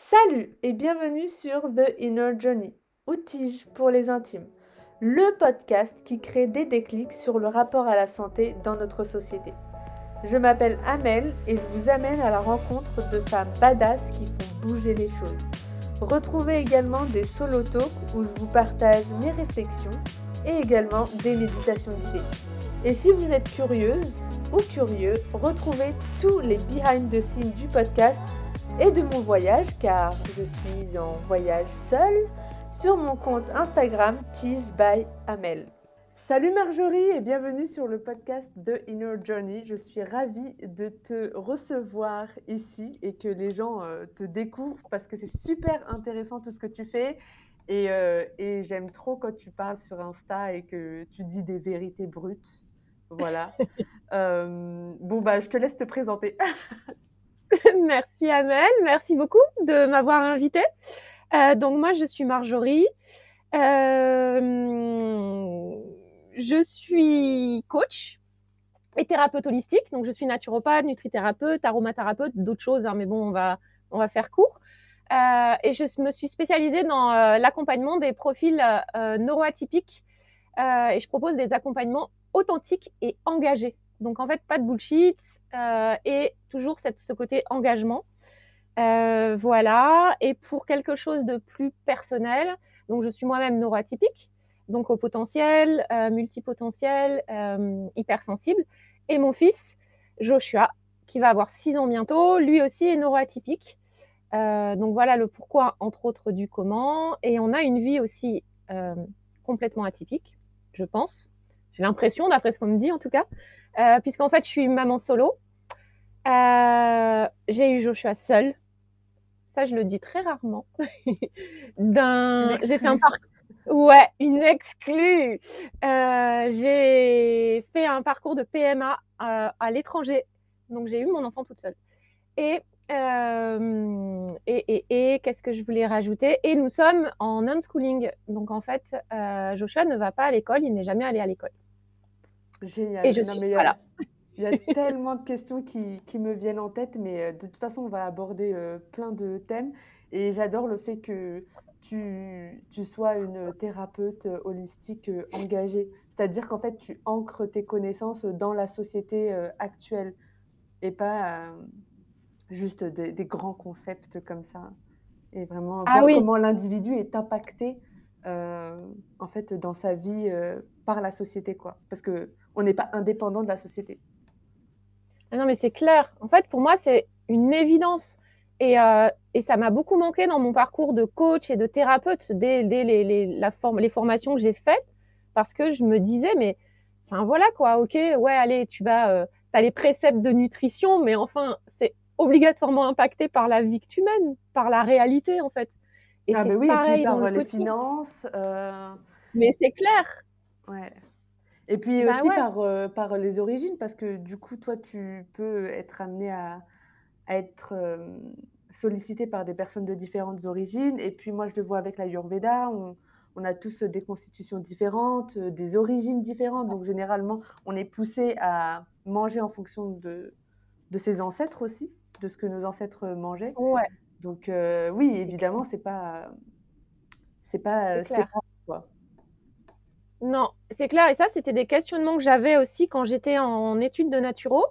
Salut et bienvenue sur The Inner Journey, outige pour les intimes, le podcast qui crée des déclics sur le rapport à la santé dans notre société. Je m'appelle Amel et je vous amène à la rencontre de femmes badass qui font bouger les choses. Retrouvez également des solo talks où je vous partage mes réflexions et également des méditations guidées. Et si vous êtes curieuse ou curieux, retrouvez tous les behind the scenes du podcast et de mon voyage car je suis en voyage seule sur mon compte Instagram Tige by Amel. Salut Marjorie et bienvenue sur le podcast de Inner Journey. Je suis ravie de te recevoir ici et que les gens euh, te découvrent parce que c'est super intéressant tout ce que tu fais. Et, euh, et j'aime trop quand tu parles sur Insta et que tu dis des vérités brutes. Voilà. Euh, bon, bah, je te laisse te présenter. Merci Amel, merci beaucoup de m'avoir invitée. Euh, donc moi je suis Marjorie. Euh, je suis coach et thérapeute holistique. Donc je suis naturopathe, nutrithérapeute, aromathérapeute, d'autres choses, hein, mais bon on va on va faire court. Euh, et je me suis spécialisée dans l'accompagnement des profils neuroatypiques et je propose des accompagnements authentiques et engagés. Donc en fait pas de bullshit, et toujours cette, ce côté engagement. Euh, voilà. Et pour quelque chose de plus personnel, donc je suis moi-même neuroatypique, donc au potentiel, euh, multipotentiel, hypersensible. Et mon fils, Joshua, qui va avoir 6 ans bientôt, lui aussi est neuroatypique. donc voilà le pourquoi, entre autres, du comment. Et on a une vie aussi complètement atypique, je pense. J'ai l'impression, d'après ce qu'on me dit en tout cas. Euh, puisqu'en fait, je suis maman solo. Euh, j'ai eu Joshua seul. Ça, je le dis très rarement. J'ai fait un parcours. Ouais, une exclue. Euh, j'ai fait un parcours de PMA à l'étranger. Donc, j'ai eu mon enfant toute seule. Et, et, et, et qu'est-ce que je voulais rajouter? Et nous sommes en unschooling. Donc, en fait, Joshua ne va pas à l'école. Il n'est jamais allé à l'école. Génial. il, y a, tellement de questions qui, qui, me viennent en tête, mais euh, de toute façon, on va aborder euh, plein de thèmes. Et j'adore le fait que tu, tu, sois une thérapeute euh, holistique engagée. C'est-à-dire qu'en fait, tu ancres tes connaissances dans la société actuelle et pas juste des, des, grands concepts comme ça. Et vraiment ah voir comment l'individu est impacté en fait dans sa vie par la société, quoi. Parce que on n'est pas indépendant de la société. Ah non, mais c'est clair. En fait, pour moi, c'est une évidence. Et, euh, et ça m'a beaucoup manqué dans mon parcours de coach et de thérapeute dès, dès les, les, la forme, les formations que j'ai faites, parce que je me disais, mais enfin voilà quoi, ok, ouais, allez, tu vas, euh, as les préceptes de nutrition, mais enfin, c'est obligatoirement impacté par la vie que tu mènes, par la réalité en fait. Et ah, mais oui, et puis par les finances. Euh... Mais c'est clair. Ouais. Et puis bah aussi par, euh, par les origines, parce que du coup, toi, tu peux être amené à, à être sollicité par des personnes de différentes origines. Et puis moi, je le vois avec la Yurveda, on, on a tous des constitutions différentes, euh, des origines différentes. Donc généralement, on est poussé à manger en fonction de, de ses ancêtres aussi, de ce que nos ancêtres mangeaient. Ouais. Donc euh, oui, évidemment, c'est pas, c'est pas, c'est pas. Non, c'est clair. Et ça, c'était des questionnements que j'avais aussi quand j'étais en études de naturo.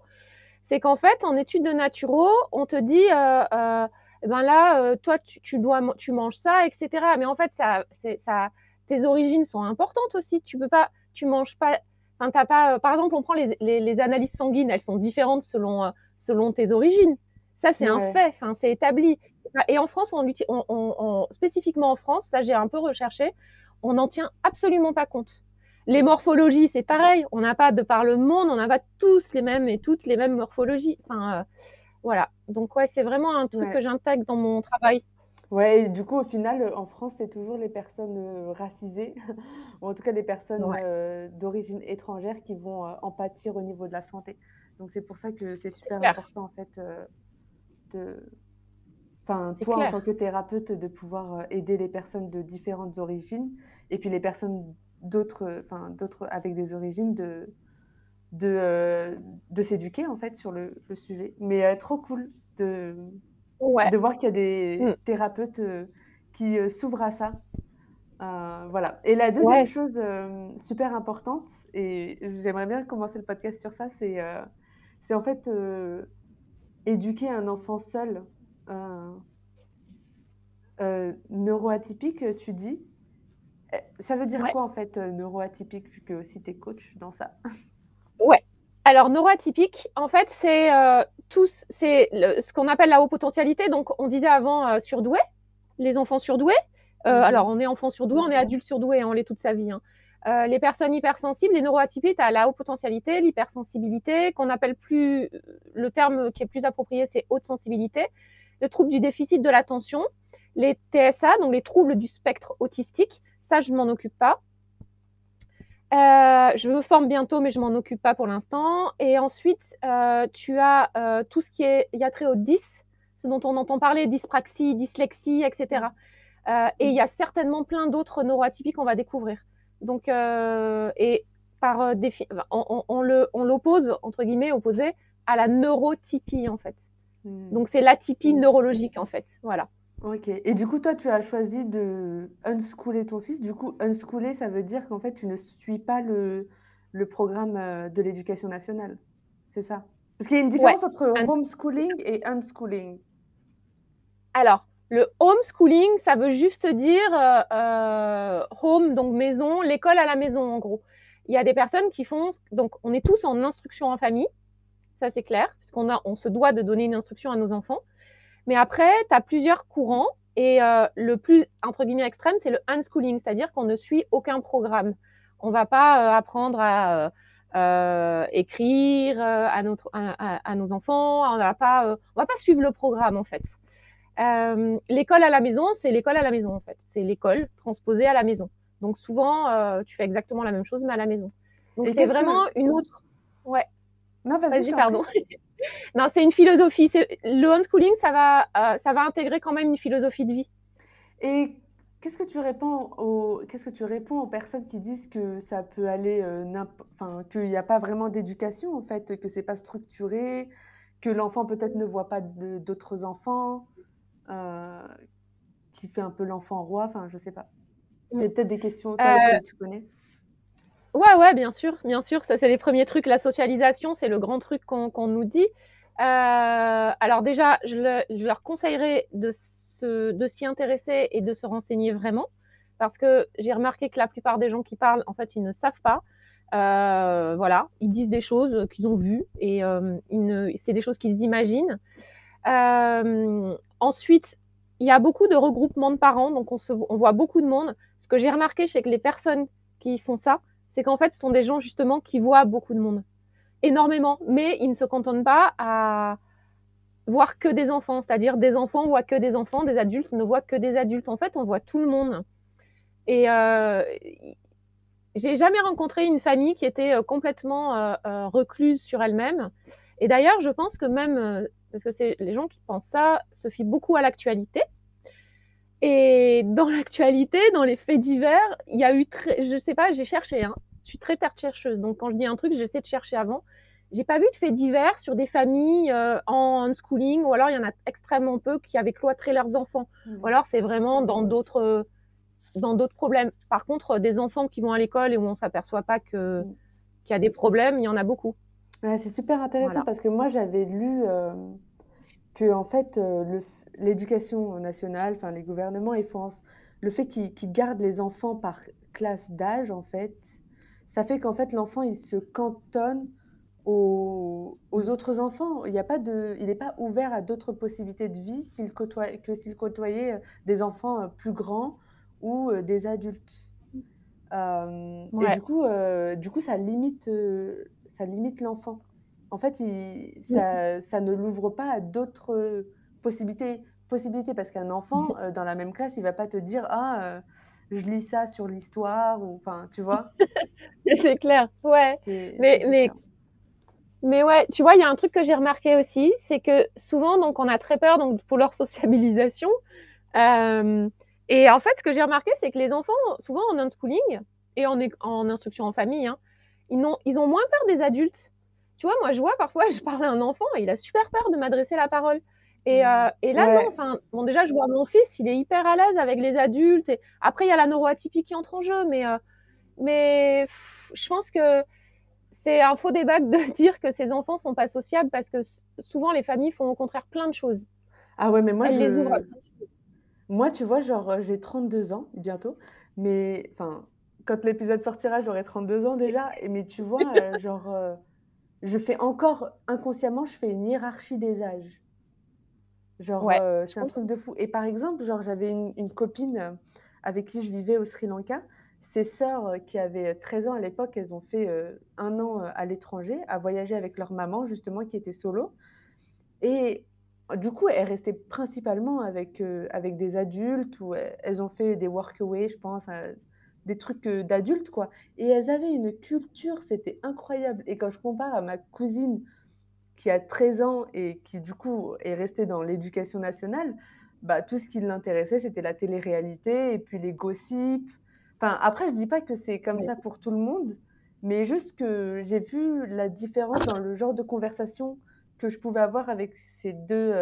C'est qu'en fait, en études de naturo, on te dit, euh, euh, eh ben là, euh, toi, tu, dois, tu manges ça, etc. Mais en fait, ça, ça, tes origines sont importantes aussi. Tu peux pas, tu manges pas. Enfin, t'as pas. par exemple, on prend les, les, analyses sanguines, elles sont différentes selon, selon tes origines. Ça, c'est un fait. Enfin, c'est établi. Et en France, on, on, on spécifiquement en France, ça, j'ai un peu recherché on n'en tient absolument pas compte. Les morphologies, c'est pareil. On n'a pas, de par le monde, on n'a pas tous les mêmes et toutes les mêmes morphologies. Enfin, euh, voilà. Donc, ouais, c'est vraiment un truc que j'intègre dans mon travail. Ouais, et du coup, au final, en France, c'est toujours les personnes euh, racisées, ou en tout cas les personnes euh, d'origine étrangère qui vont en pâtir au niveau de la santé. Donc, c'est pour ça que c'est super important, en fait, de, Enfin, toi, en tant que thérapeute, de pouvoir euh, aider les personnes de différentes origines et puis les personnes d'autres, enfin, d'autres avec des origines de, de, euh, de s'éduquer en fait sur le, le sujet. Mais euh, trop cool de, Ouais. de voir qu'il y a des Mmh. thérapeutes, qui, s'ouvrent à ça. Voilà et la deuxième Ouais. chose, super importante et j'aimerais bien commencer le podcast sur ça, c'est, c'est en fait, éduquer un enfant seul, heu, neuroatypique, tu dis? Heu, ça veut dire Ouais. quoi en fait, heu, neuroatypique vu que aussi tu es coach dans ça? Ouais. Alors neuroatypique, en fait, c'est, heu, tous c'est le ce qu'on appelle la haute potentialité. Donc on disait avant, heu, surdoués, les enfants surdoués. Mmh alors on est enfant surdoué, on est adulte surdoué, hein, on l'est toute sa vie, hein. Les personnes hypersensibles, les neuroatypiques, tu as la haute potentialité, l'hypersensibilité, qu'on appelle plus le terme qui est plus approprié, c'est haute sensibilité. Le trouble du déficit de l'attention, les TSA, donc les troubles du spectre autistique, ça je m'en occupe pas. Heu, je me forme bientôt, mais je m'en occupe pas pour l'instant et ensuite, heu, tu as, heu, tout ce qui est y a trait au dys, ce dont on entend parler, dyspraxie, dyslexie et cetera. Heu et il y a certainement plein d'autres neuroatypiques qu'on va découvrir. Donc et par, défi on on l'oppose, entre guillemets, opposé à la neurotypie, en fait. Mmh. Donc c'est l'atypie neurologique, en fait, voilà. OK et du coup, toi, tu as choisi de unschooler ton fils. Du coup, unschooler, ça veut dire qu'en fait, tu ne suis pas le le programme, heu, de l'éducation nationale, c'est ça? Parce qu'il y a une Ouais, différence entre homeschooling et unschooling. Alors, le homeschooling, ça veut juste dire, heu heu, home, donc maison, l'école à la maison, en gros. Il y a des personnes qui font donc on est tous en instruction en famille, ça c'est clair, puisqu'on a on se doit de donner une instruction à nos enfants. Mais après, tu as plusieurs courants et heu, le plus, entre guillemets, «extrême», c'est le unschooling, c'est-à-dire qu'on ne suit aucun programme. On va pas, heu, apprendre à, heu, écrire, à notre à nos enfants, on on va pas suivre le programme, en fait. L'école à la maison, c'est l'école à la maison, en fait. C'est l'école transposée à la maison. Donc souvent, tu fais exactement la même chose, mais à la maison. Donc c'est vraiment que une autre ouais, non, vas-y, pardon. Non, c'est une philosophie, le unschooling, ça va, heu, ça va intégrer quand même une philosophie de vie. Et qu'est-ce que tu réponds aux qu'est-ce que tu réponds aux personnes qui disent que ça peut aller, n'imp enfin, qu'il y a pas vraiment d'éducation, en fait, que c'est pas structuré, que l'enfant peut-être ne voit pas d'autres enfants, heu, qui fait un peu l'enfant roi, enfin, je sais pas. Mmh. C'est peut-être des questions, que tu connais? Ouais, ouais, bien sûr, bien sûr, ça c'est les premiers trucs. La socialisation, c'est le grand truc qu'on nous dit. Heu, alors déjà, je le je leur conseillerais de s'y intéresser et de se renseigner vraiment, parce que j'ai remarqué que la plupart des gens qui parlent, en fait, ils ne savent pas. Heu, voilà, ils disent des choses, qu'ils ont vues et ne c'est des choses qu'ils imaginent. Ensuite, il y a beaucoup de regroupements de parents, donc on se on voit beaucoup de monde. Ce que j'ai remarqué chez que les personnes qui font ça, c'est qu'en fait, ce sont des gens justement qui voient beaucoup de monde, énormément, mais ils ne se cantonnent pas à voir que des enfants, c'est-à-dire des enfants voient que des enfants, des adultes ne voient que des adultes. En fait, on voit tout le monde. Et heu, j'ai jamais rencontré une famille qui était, heu, complètement, heu, recluse sur elle-même. Et d'ailleurs, je pense que même, parce que c'est les gens qui pensent ça se fient beaucoup à l'actualité. Et dans l'actualité, dans les faits divers, il y a eu très je sais pas, j'ai cherché, hein, je suis très terre chercheuse, donc quand je dis un truc, j'essaie de chercher avant. J'ai pas vu de faits divers sur des familles, heu, en unschooling ou alors il y en a extrêmement peu qui avaient cloîtré leurs enfants ou Mmh. alors c'est vraiment dans d'autres, dans d'autres problèmes. Par contre, des enfants qui vont à l'école et où on s'aperçoit pas que Mmh. qu'il y a des problèmes, il y en a beaucoup. Ouais, c'est super intéressant Voilà. parce que moi, j'avais lu, hem, qu'en fait, l'éducation nationale, enfin, les gouvernements, ils font en le fait qu'ils qu'ils gardent les enfants par classe d'âge, en fait, ça fait qu'en fait, l'enfant, il se cantonne aux aux autres enfants. Il y a pas de il est pas ouvert à d'autres possibilités de vie s'il côtoie que s'il côtoyait, heu, des enfants, heu, plus grands ou, heu, des adultes. Hem et Ouais. du coup, du coup, ça limite, ça limite l'enfant. En fait, il ça ça ne l'ouvre pas à d'autres, possibilités possibilités parce qu'un enfant, dans la même classe, il va pas te dire: «Ah, je lis ça sur l'histoire» ou enfin, tu vois? C'est clair, ouais. Mais mais mais ouais, tu vois, il y a un truc que j'ai remarqué aussi, c'est que souvent donc on a très peur donc pour leur sociabilisation, hem et en fait, ce que j'ai remarqué, c'est que les enfants, souvent en unschooling et en en instruction en famille, hein, ils n'ont ils ont moins peur des adultes. Tu vois, moi, je vois parfois, je parle à un enfant et il a super peur de m'adresser la parole Et, euh, et là, non, enfin, bon, déjà, je vois mon fils, il est hyper à l'aise avec les adultes. Et... Après, il y a la neuroatypie qui entre en jeu, mais, euh, mais je pense que c'est un faux débat de dire que ces enfants sont pas sociables parce que souvent, les familles font au contraire plein de choses. Ah ouais, mais moi, je... Moi, tu vois, genre, j'ai 32 ans bientôt, mais enfin, quand l'épisode sortira, j'aurai 32 ans déjà. Et, mais tu vois, euh, genre, euh, je fais encore inconsciemment, je fais une hiérarchie des âges. Genre, euh, c'est un truc de fou. Et par exemple, genre, j'avais une, copine avec qui je vivais au Sri Lanka. Ses sœurs, qui avaient 13 ans à l'époque, elles ont fait un an à l'étranger, à voyager avec leur maman, justement, qui était solo. Et du coup, elles restaient principalement avec, avec des adultes ou elles ont fait des workaways, je pense, des trucs d'adultes, quoi. Et elles avaient une culture, c'était incroyable. Et quand je compare à ma cousine qui a 13 ans et qui, du coup, est restée dans l'éducation nationale, bah, tout ce qui l'intéressait, c'était la télé-réalité et puis les gossips. Enfin, après, je dis pas que c'est comme ça pour tout le monde, mais juste que j'ai vu la différence dans le genre de conversation que je pouvais avoir avec ces deux,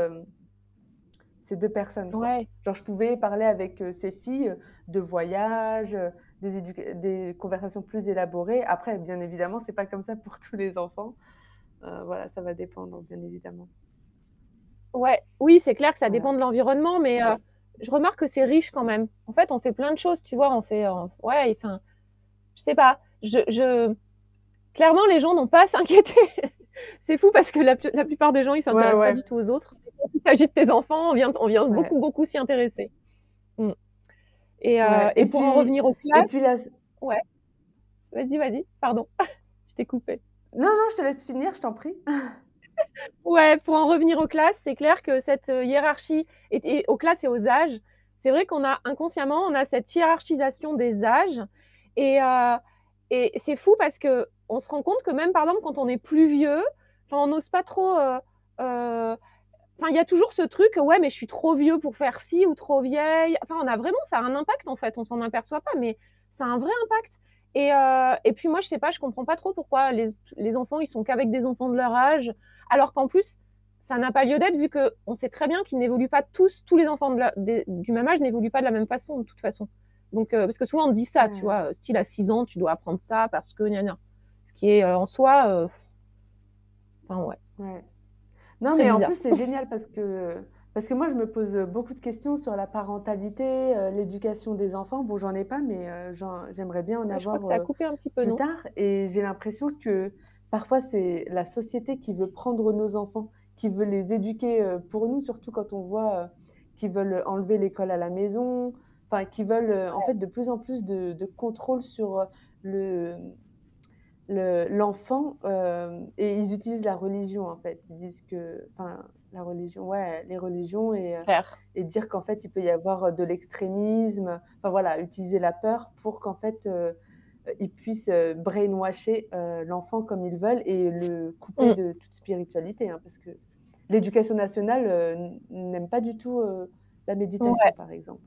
ces deux personnes. Genre, je pouvais parler avec ces filles de voyage, des, des, conversations plus élaborées. Après, bien évidemment, c'est pas comme ça pour tous les enfants. Euh, voilà, ça va dépendre, bien évidemment. Ouais, oui, c'est clair que ça dépend de l'environnement, mais euh, je remarque que c'est riche quand même. En fait, on fait plein de choses, tu vois. On fait, euh, ouais, enfin, je sais pas. Je, je... Clairement, les gens n'ont pas à s'inquiéter. c'est fou parce que la, la, plupart des gens, ils s'intéressent pas du tout aux autres. Quand il s'agit de tes enfants, on vient, on vient beaucoup, beaucoup s'y intéresser. Mm. Et, euh, et, pour en revenir au classes. Et puis. Ouais. Vas-y, vas-y, pardon. je t'ai coupé. Non, non, je te laisse finir, je t'en prie. ouais, pour en revenir aux classes, c'est clair que cette euh, hiérarchie, et, aux classes et aux âges, c'est vrai qu'on a inconsciemment, on a cette hiérarchisation des âges. Et, euh, et c'est fou parce que on se rend compte que même, par exemple, quand on est plus vieux, on n'ose pas trop. Euh, Enfin, il y a toujours ce truc, ouais, mais je suis trop vieux pour faire ci ou trop vieille. Enfin, on a vraiment, ça a un impact en fait. On s'en aperçoit pas, mais ça a un vrai impact. Et, euh, et puis moi, je sais pas, je comprends pas trop pourquoi les, les enfants, ils sont qu'avec des enfants de leur âge, alors qu'en plus, ça n'a pas lieu d'être vu que on sait très bien qu'ils n'évoluent pas tous, tous les enfants de du même âge n'évoluent pas de la même façon de toute façon. Donc, euh, parce que souvent on dit ça, tu vois, style à 6 ans, tu dois apprendre ça parce que gna, gna. Ce qui est euh, en soi, enfin ouais. ouais. Non, mais en plus, c'est génial parce que, parce que moi, je me pose beaucoup de questions sur la parentalité, euh, l'éducation des enfants. Bon, j'en ai pas, mais euh, j'aimerais bien en avoir euh, un petit peu, plus tard. Et j'ai l'impression que parfois, c'est la société qui veut prendre nos enfants, qui veut les éduquer pour nous, surtout quand on voit qu'ils veulent enlever l'école à la maison, enfin, qui veulent en fait de plus en plus de, de contrôle sur le, l'enfant euh, et ils utilisent la religion en fait. Ils disent que, enfin, la religion, ouais, les religions et, euh, et dire qu'en fait il peut y avoir de l'extrémisme. Enfin voilà, utiliser la peur pour qu'en fait euh, ils puissent brainwasher l'enfant comme ils veulent et le couper mm. de toute spiritualité, hein, parce que l'éducation nationale n'aime pas du tout la méditation, par exemple.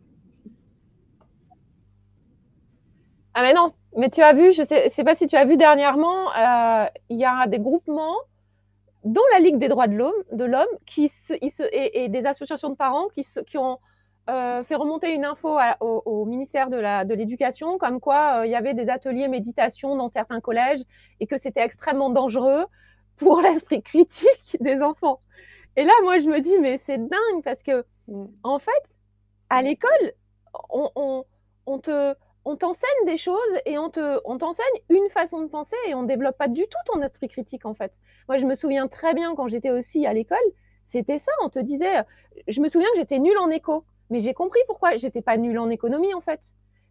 Ah mais non, mais tu as vu, je sais, sais pas si tu as vu dernièrement, euh, il y a des groupements, dont la Ligue des droits de l'homme, de l'homme, qui et, des associations de parents qui, qui ont euh, fait remonter une info au, ministère de l'éducation, comme quoi euh, il y avait des ateliers méditation dans certains collèges et que c'était extrêmement dangereux pour l'esprit critique des enfants. Et là, moi, je me dis, mais c'est dingue parce que, mm. en fait, à l'école, on, on te on t'enseigne des choses et on te, on t'enseigne une façon de penser et on développe pas du tout ton esprit critique en fait. Moi, je me souviens très bien quand j'étais aussi à l'école, c'était ça. On te disait, je me souviens que j'étais nulle en éco, mais j'ai compris pourquoi j'étais pas nulle en économie en fait.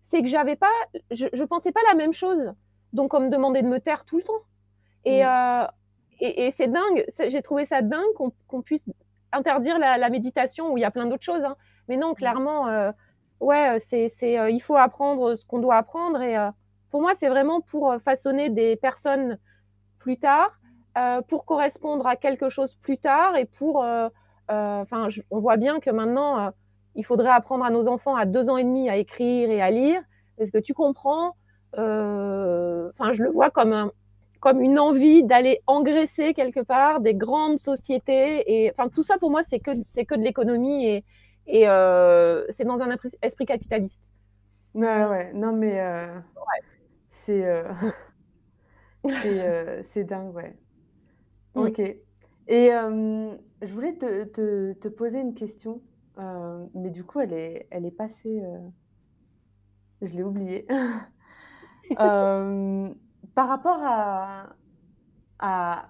C'est que j'avais pas, je, je pensais pas la même chose. Donc on me demandait de me taire tout le temps. Et, mm. euh, et, c'est dingue. J'ai trouvé ça dingue qu'on puisse interdire la, méditation où il y a plein d'autres choses. Hein. Mais non, mm. clairement. Euh, ouais, c'est, c'est, euh, il faut apprendre ce qu'on doit apprendre. Et euh, pour moi, c'est vraiment pour euh, façonner des personnes plus tard, pour correspondre à quelque chose plus tard et pour. Enfin, on voit bien que maintenant, il faudrait apprendre à nos enfants à deux ans et demi à écrire et à lire. Est-ce que tu comprends? Enfin, je le vois comme un, comme une envie d'aller engraisser quelque part des grandes sociétés. Et enfin, tout ça pour moi, c'est que, c'est que de l'économie et, et euh, c'est dans un esprit capitaliste. Ouais, ouais, non, mais euh, c'est, euh, c'est, dingue, ouais. Ok. Et je voulais te, te, te poser une question, mais du coup, elle est, elle est passée. je l'ai oubliée. Euh, par rapport à, à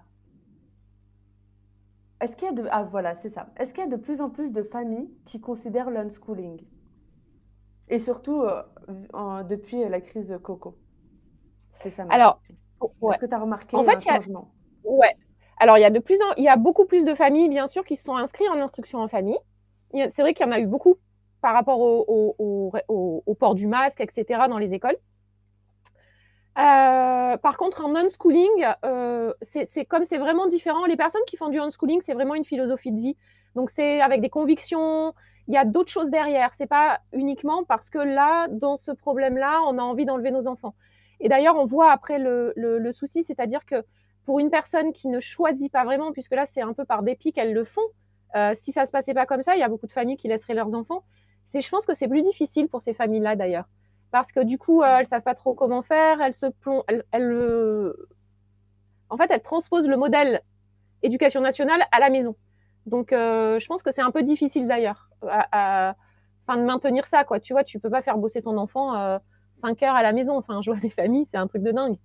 est-ce qu'il y a de ah voilà c'est ça est-ce qu'il y a de plus en plus de familles qui considèrent l'unschooling? Et surtout euh, en- depuis la crise Coco c'était ça ma Alors, question ouais. est-ce que tu as remarqué En un fait, il y a, changement? Ouais. Alors, il y a de plus en, il y a beaucoup plus de familles, bien sûr, qui se sont inscrits en instruction en famille. Il y a- C'est vrai qu'il y en a eu beaucoup par rapport au, au- au- au- au port du masque, etc., dans les écoles. Euh, par contre, en unschooling, euh, c'est comme c'est vraiment différent. Les personnes qui font du unschooling, c'est vraiment une philosophie de vie. Donc, c'est avec des convictions. Il y a d'autres choses derrière. C'est pas uniquement parce que là, dans ce problème-là, on a envie d'enlever nos enfants. Et d'ailleurs, on voit après le, le, le souci, c'est-à-dire que pour une personne qui ne choisit pas vraiment, puisque là, c'est un peu par dépit qu'elles le font, euh, si ça se passait pas comme ça, il y a beaucoup de familles qui laisseraient leurs enfants. C'est, je pense que c'est plus difficile pour ces familles-là d'ailleurs parce que du coup, euh, elles savent pas trop comment faire, elles se plongent, elles, elles, euh, en fait, elles transposent le modèle éducation nationale à la maison. Donc, euh, je pense que c'est un peu difficile d'ailleurs, de maintenir ça, quoi. Tu vois, tu peux pas faire bosser ton enfant euh, 5 heures à la maison. Enfin, je vois des familles, c'est un truc de dingue.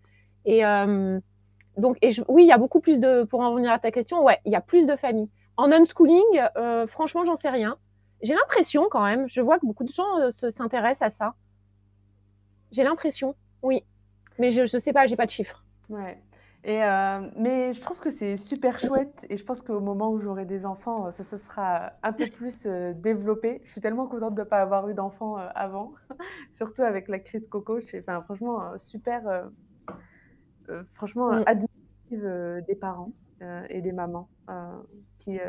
Et donc, oui, il y a beaucoup plus de, pour en revenir à ta question, ouais, il y a plus de familles. En unschooling, franchement, j'en sais rien. J'ai l'impression quand même, je vois que beaucoup de gens s'intéressent à ça. J'ai l'impression, oui. Mais je ne sais pas, j'ai pas de chiffres. Ouais. Et euh, mais je trouve que c'est super chouette et je pense qu'au moment où j'aurai des enfants, ça, ça sera un peu plus euh, développé. Je suis tellement contente de ne pas avoir eu d'enfants euh, avant, surtout avec la crise Coco. Je, enfin, franchement, euh, super, euh, franchement, Mm. admirative des parents et des mamans qui,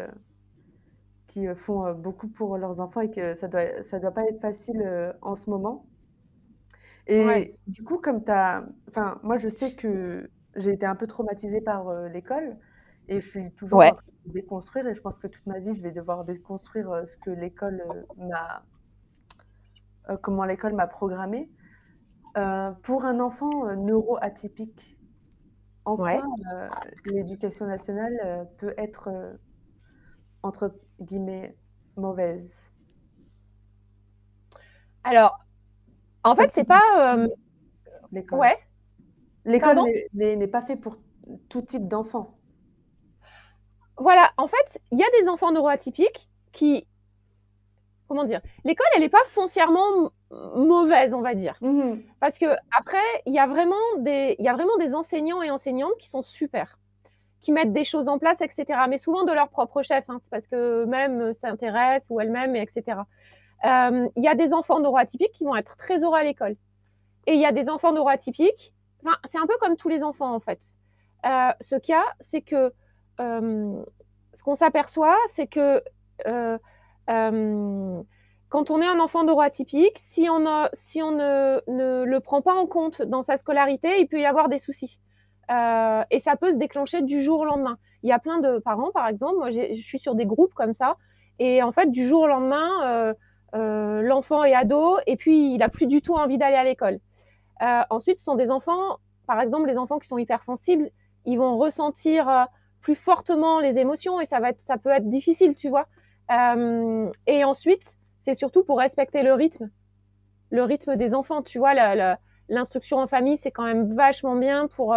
qui font beaucoup pour leurs enfants et que ça doit, ça doit pas être facile en ce moment. Et Ouais. du coup, comme tu as enfin, moi, je sais que j'ai été un peu traumatisée par, heu, l'école et je suis toujours en Ouais. train de déconstruire et je pense que toute ma vie, je vais devoir déconstruire, heu, ce que l'école, heu, m'a heu, comment l'école m'a programmé. Heu, pour un enfant, heu, neuroatypique, en quoi, Ouais. heu, l'éducation nationale, heu, peut être, heu, entre guillemets «mauvaise»? Alors, en fait, que c'est pas, hem l'école. ouais? L'école n'est n'est n'est pas fait pour tout type d'enfant. Voilà, en fait, il y a des enfants neuroatypiques qui comment dire? L'école, elle est pas foncièrement mauvaise, on va dire. Mmh mh. Parce qu'après, il y a vraiment des il y a vraiment des enseignants et enseignantes qui sont super, qui mettent des choses en place et cetera, mais souvent de leur propre chef, hein. Parce qu'eux-mêmes s'intéressent ou elles-mêmes et cetera. Hem, il y a des enfants neuroatypiques qui vont être très heureux à l'école et il y a des enfants neuroatypiques enfin, c'est un peu comme tous les enfants, en fait. Heu, ce qu'il y a, c'est que, hem, ce qu'on s'aperçoit, c'est que, quand on est un enfant neuroatypique, si on si on ne le prend pas en compte dans sa scolarité, il peut y avoir des soucis. Et ça peut se déclencher du jour au lendemain. Il y a plein de parents, par exemple, moi je suis sur des groupes comme ça et en fait, du jour au lendemain, l'enfant est ado et puis il a plus du tout envie d'aller à l'école. Heu, ensuite, ce sont des enfants par exemple, les enfants qui sont hypersensibles, ils vont ressentir, heu, plus fortement les émotions et ça va être ça peut être difficile, tu vois? Et ensuite, c'est surtout pour respecter le rythme le rythme des enfants, tu vois? L'instruction en famille, c'est quand même vachement bien pour,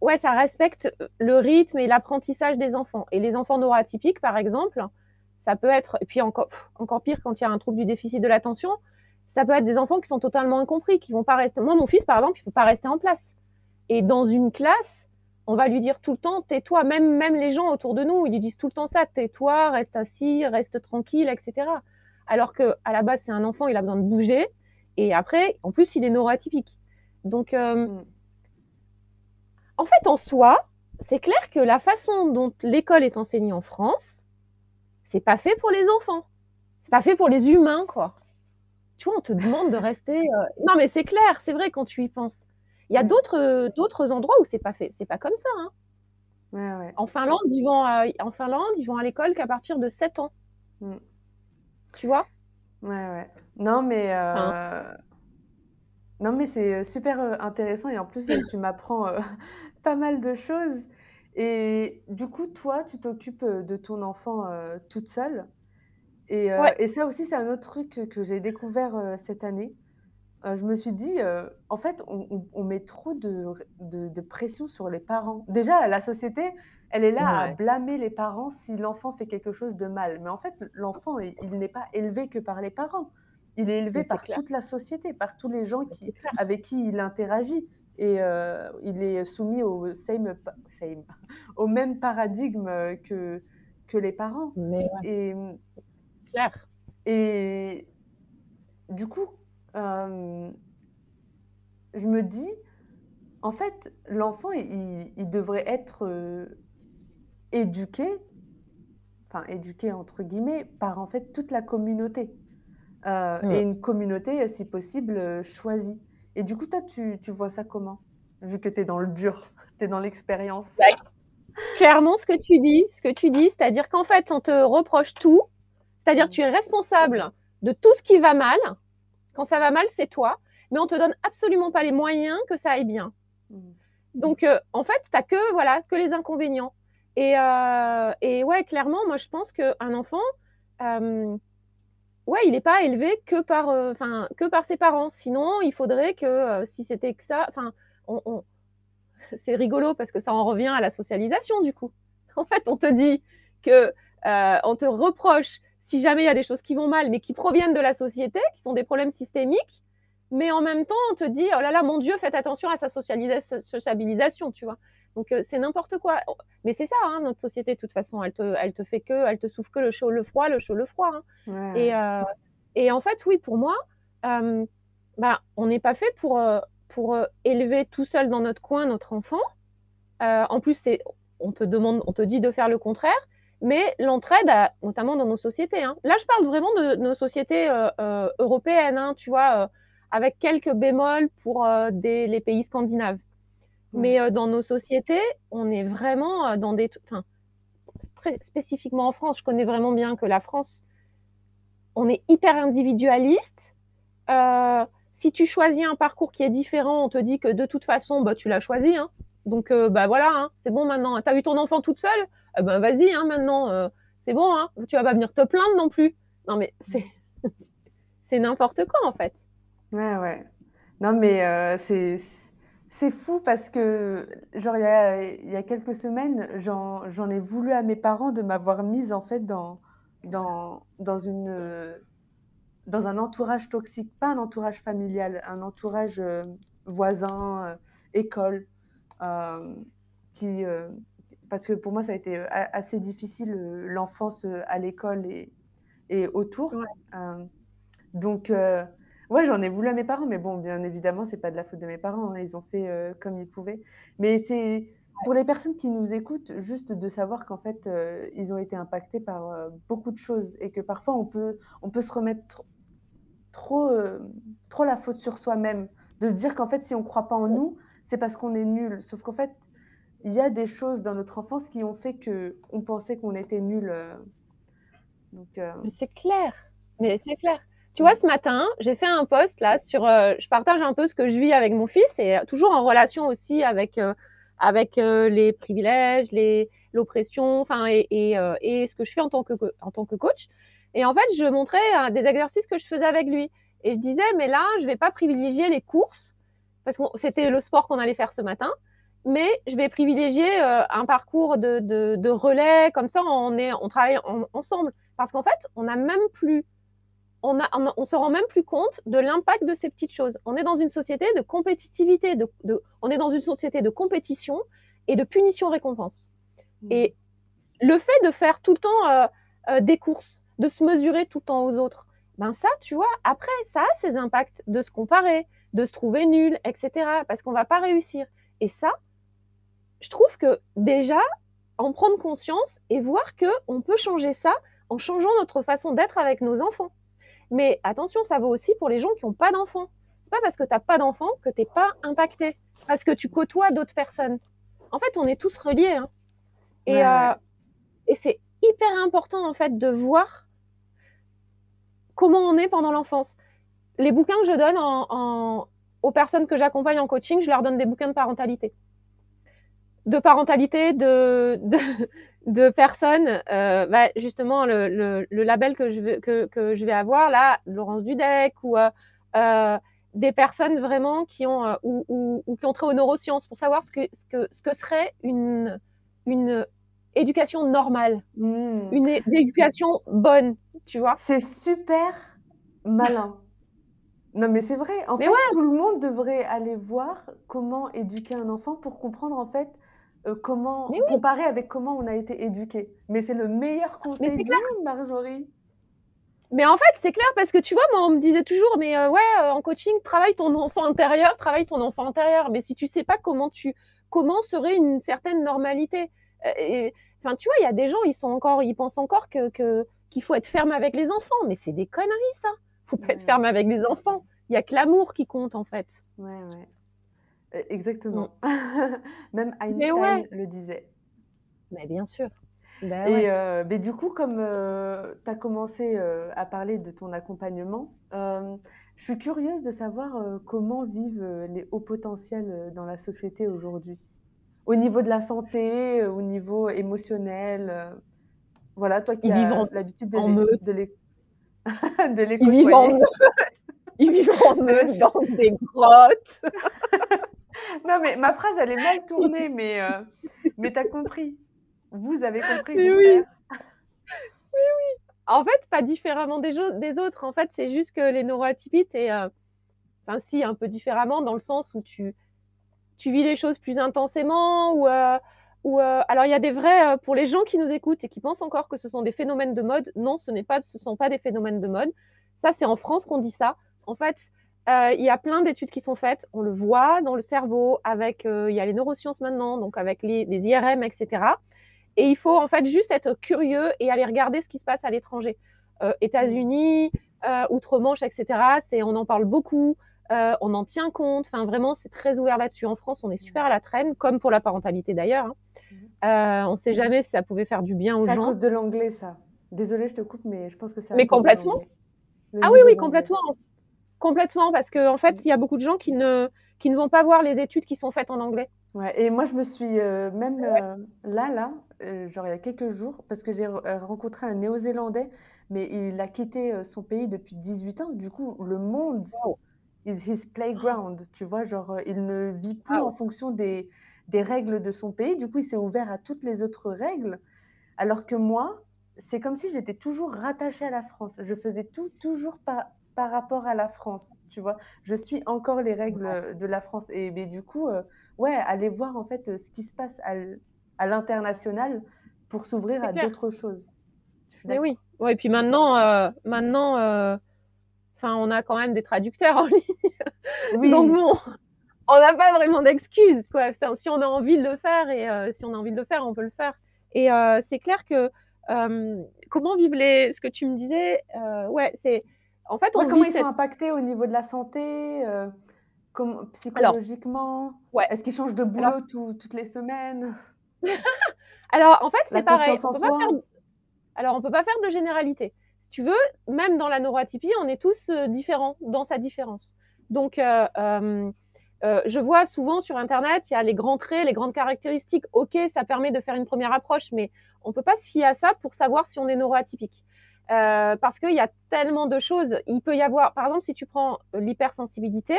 ouais, ça respecte le rythme et l'apprentissage des enfants et les enfants neuroatypiques, par exemple, ça peut être et puis encore encore pire quand il y a un trouble du déficit de l'attention, ça peut être des enfants qui sont totalement incompris, qui vont pas rester moi, mon fils, par exemple, il peut pas rester en place et dans une classe, on va lui dire tout le temps: «Tais-toi», même même les gens autour de nous, ils lui disent tout le temps ça: «Tais-toi, reste assis, reste tranquille» et cetera. Alors qu'à la base, c'est un enfant, il a besoin de bouger et après, en plus, il est neuroatypique. Donc, hem Mmh. en fait, en soi, c'est clair que la façon dont l'école est enseignée en France, c'est pas fait pour les enfants. C'est pas fait pour les humains, quoi. Tu vois, on te demande de rester, heu non, mais c'est clair, c'est vrai quand tu y penses. Il y a d'autres, d'autres endroits où c'est pas fait, c'est pas comme ça. Hein. Ouais, ouais. En Finlande, ils vont à, en Finlande, ils vont à l'école qu'à partir de 7 ans. Mm. Tu vois? Ouais, ouais. Non, mais, euh, non, mais c'est super euh, intéressant et en plus, euh, tu m'apprends pas mal de choses. Et du coup, toi, tu t'occupes de ton enfant toute seule. Et, Ouais. et ça aussi, c'est un autre truc que j'ai découvert cette année. Euh, je me suis dit, en fait, on on on met trop de de de pression sur les parents. Déjà, la société, elle est là à Ouais, blâmer les parents si l'enfant fait quelque chose de mal. Mais en fait, l'enfant, il il n'est pas élevé que par les parents. Il est élevé mais c'est par clair, toute la société, par tous les gens mais c'est qui clair. avec qui il interagit et heu, il est soumis au same same au même paradigme, que que les parents Mais ouais, et clair. et du coup, hem, je me dis En fait, l'enfant, il il devrait être, heu, éduqué, enfin «éduqué» entre guillemets, par en fait toute la communauté, Mmh. et une communauté, si possible, choisie et du coup, toi, tu tu vois ça comment? Vu que tu es dans le dur, tu es dans l'expérience? Bah, clairement, ce que tu dis ce que tu dis, c'est-à-dire qu'en fait, on te reproche tout, c'est-à-dire que tu es responsable de tout ce qui va mal. Quand ça va mal, c'est toi, mais on te donne absolument pas les moyens que ça aille bien. Mmh. Donc, heu, en fait, tu as que, voilà, que les inconvénients et heu et ouais, clairement, moi, je pense qu'un enfant, hem, ouais, il est pas élevé que par, heu, enfin, que par ses parents. Sinon, il faudrait que, heu, si c'était que ça enfin, c'est rigolo parce que ça en revient à la socialisation, du coup. En fait, on te dit que, heu, on te reproche si jamais il y a des choses qui vont mal, mais qui proviennent de la société, qui sont des problèmes systémiques, mais en même temps, on te dit: «Oh là là, mon Dieu, faites attention à sa sociabilisation», tu vois? Donc heu, c'est n'importe quoi. Mais c'est ça, hein, notre société, de toute façon, elle te elle te fait que elle te souffle que le chaud, le froid, le chaud, le froid, hein Ouais, et en fait, oui, pour moi, hem, bah, on n'est pas fait pour, élever tout seul dans notre coin notre enfant. En plus, on te demande on te dit de faire le contraire, mais l'entraide notamment dans nos sociétés, hein. Là, je parle vraiment de nos sociétés, européennes, tu vois? Avec quelques bémols pour, des les pays scandinaves. Mais, heu, dans nos sociétés, on est vraiment, heu, dans des enfin, spécifiquement en France, je connais vraiment bien que la France, on est hyper individualiste. Heu, si tu choisis un parcours qui est différent, on te dit que de toute façon, bah, tu l'as choisi, hein. Donc heu, bah, voilà, hein, c'est bon maintenant. Tu as eu ton enfant toute seule? Eh ben, vas-y, hein, maintenant, c'est bon. Tu vas pas venir te plaindre non plus. Non mais c'est c'est n'importe quoi, en fait. Ouais, ouais. Non, mais c'est c'est fou parce que, genre, il y a il y a quelques semaines, j'en j'en ai voulu à mes parents de m'avoir mise, en fait, dans dans dans une, heu, dans un entourage toxique. Pas un entourage familial, un entourage, heu, voisin, heu, école, qui, parce que pour moi, ça a été, a assez difficile, l'enfance, à l'école et et autour. Ouais, donc ouais, j'en ai voulu à mes parents, mais bon, bien évidemment, c'est pas de la faute de mes parents, hein, ils ont fait, heu, comme ils pouvaient. Mais c'est pour les personnes qui nous écoutent, juste de savoir qu'en fait, heu, ils ont été impactés par, heu, beaucoup de choses et que parfois on peut on peut se remettre tr trop, hem, trop la faute sur soi-même. De se dire qu'en fait, si on croit pas en mmh, nous, c'est parce qu'on est nul. Sauf qu'en fait, il y a des choses dans notre enfance qui ont fait qu'on pensait qu'on était nul, heu, donc heu, mais c'est clair, mais c'est clair. Tu vois, ce matin, j'ai fait un post là sur, heu, je partage un peu ce que je vis avec mon fils et heu, toujours en relation aussi avec, heu, avec, les privilèges, l'oppression, enfin et et et ce que je fais en tant que en tant que coach et en fait, je montrais, des exercices que je faisais avec lui et je disais: «Mais là, je vais pas privilégier les courses» parce que c'était le sport qu'on allait faire ce matin, mais je vais privilégier, un parcours de de relais comme ça on est on travaille en ensemble. Parce qu'en fait, on a même plus on a on on se rend même plus compte de l'impact de ces petites choses. On est dans une société de compétitivité, de de on est dans une société de compétition et de punition-récompense mmh, et le fait de faire tout le temps, heu heu, des courses, de se mesurer tout le temps aux autres, ben ça, tu vois, après, ça a ses impacts de se comparer, de se trouver nul et cetera, parce qu'on va pas réussir et ça, je trouve que déjà, en prendre conscience et voir qu'on peut changer ça en changeant notre façon d'être avec nos enfants. Mais attention, ça vaut aussi pour les gens qui ont pas d'enfants. c'est pas parce que tu n'as pas d'enfant que tu n'es pas impacté, parce que tu côtoies d'autres personnes. En fait, on est tous reliés. Hein. Et, euh, et c'est hyper important, en fait, de voir comment on est pendant l'enfance. Les bouquins que je donne en, aux personnes que j'accompagne en coaching, je leur donne des bouquins de parentalité. De parentalité de, de, personnes, euh, bah, justement, le, label que je, vais, que, je vais avoir là, Laurence Dudek, ou euh, des personnes vraiment qui ont, euh, ou, qui ont trait aux neurosciences pour savoir ce que, ce que, ce que serait une, une éducation normale, hmm. une éducation bonne, tu vois. C'est super malin. Non, mais c'est vrai. En fait, tout le monde devrait aller voir comment éduquer un enfant pour comprendre en fait euh, comment comparer avec comment on a été éduqué. Mais c'est le meilleur conseil du monde, Marjorie. Mais en fait, c'est clair parce que tu vois, moi, on me disait toujours, mais euh, ouais, euh, en coaching, travaille ton enfant intérieur, travaille ton enfant intérieur. Mais si tu sais pas comment tu, comment serait une certaine normalité. Enfin, tu vois, il y a des gens, ils sont encore, ils pensent encore que qu'il faut être ferme avec les enfants, mais c'est des conneries, ça. Faut pas être ferme avec les enfants. Il y a que l'amour qui compte, en fait. Ouais, ouais. E, exactement. Mm. Même Einstein le disait. Mais bien sûr. Bah et euh, mais du coup, comme euh, tu as commencé euh, à parler de ton accompagnement, je suis curieuse de savoir comment vivent les hauts potentiels dans la société aujourd'hui. Au niveau de la santé, au niveau émotionnel. voilà, toi qui as l'habitude de, les, de, les, de les Ils vivent en, Ils vivent en meute dans des grottes. Non, mais ma phrase, elle est mal tournée, mais, euh, mais tu as compris. Vous avez compris, oui, oui. oui, En fait, pas différemment des, des autres. En fait, c'est juste que les neuroatypiques, c'est. Euh, enfin, si, un peu différemment, dans le sens où tu, tu vis les choses plus intensément, ou. Euh, ou alors il y a des vrais pour les gens qui nous écoutent et qui pensent encore que ce sont des phénomènes de mode. Non, ce n'est pas, ce sont pas des phénomènes de mode. Ça, c'est en France qu'on dit ça. En fait, euh, il y a plein d'études qui sont faites. On le voit dans le cerveau avec, euh, il y a les neurosciences maintenant, donc avec les, IRM, etc. Et il faut en fait juste être curieux et aller regarder ce qui se passe à l'étranger. Euh, États-Unis, outre-Manche, etc. C'est, on en parle beaucoup. on en tient compte. Enfin, vraiment, c'est très ouvert là-dessus. En France, on est super à la traîne, comme pour la parentalité d'ailleurs. Hein. on ne sait jamais si ça pouvait faire du bien aux gens. C'est à cause de l'anglais, ça. Désolée, je te coupe, mais je pense que ça. Mais complètement. Ah oui, oui, complètement. Complètement, parce qu'en en fait, il y a beaucoup de gens qui ne, qui ne vont pas voir les études qui sont faites en anglais. Ouais, et moi, je me suis euh, même euh, là, là, euh, genre il y a quelques jours, parce que j'ai rencontré un Néo-Zélandais, mais il a quitté son pays depuis 18 ans. Du coup, le monde is his playground, tu vois, genre il ne vit plus en fonction des, des règles de son pays. Du coup, il s'est ouvert à toutes les autres règles. Alors que moi, c'est comme si j'étais toujours rattachée à la France. Je faisais tout toujours pas par rapport à la France, tu vois. Je suis encore les règles de la France. Et mais du coup, euh, ouais, aller voir en fait ce qui se passe à, l'international pour s'ouvrir à d'autres choses. Mais oui. Ouais, et puis maintenant, euh, maintenant, euh, enfin, on a quand même des traducteurs en ligne. Oui. Donc bon, on n'a pas vraiment d'excuses, quoi. Si on a envie de le faire et si on a envie de le faire, on peut le faire. Et c'est clair que comment vivent les, ce que tu me disais, ouais, c'est en fait, on comment ils sont impactés au niveau de la santé, euh, psychologiquement? ouais. Est-ce qu'ils changent de boulot toutes les semaines? Alors, en fait, c'est pareil. On peut faire... Alors, on ne peut pas faire de généralité. Si tu veux, même dans la neuroatypie, on est tous euh, différents dans sa différence. Donc, euh, je vois souvent sur Internet, il y a les grands traits, les grandes caractéristiques. OK, ça permet de faire une première approche, mais on ne peut pas se fier à ça pour savoir si on est neuroatypique. Euh, parce qu'il y a tellement de choses. Il peut y avoir, par exemple, si tu prends euh, l'hypersensibilité,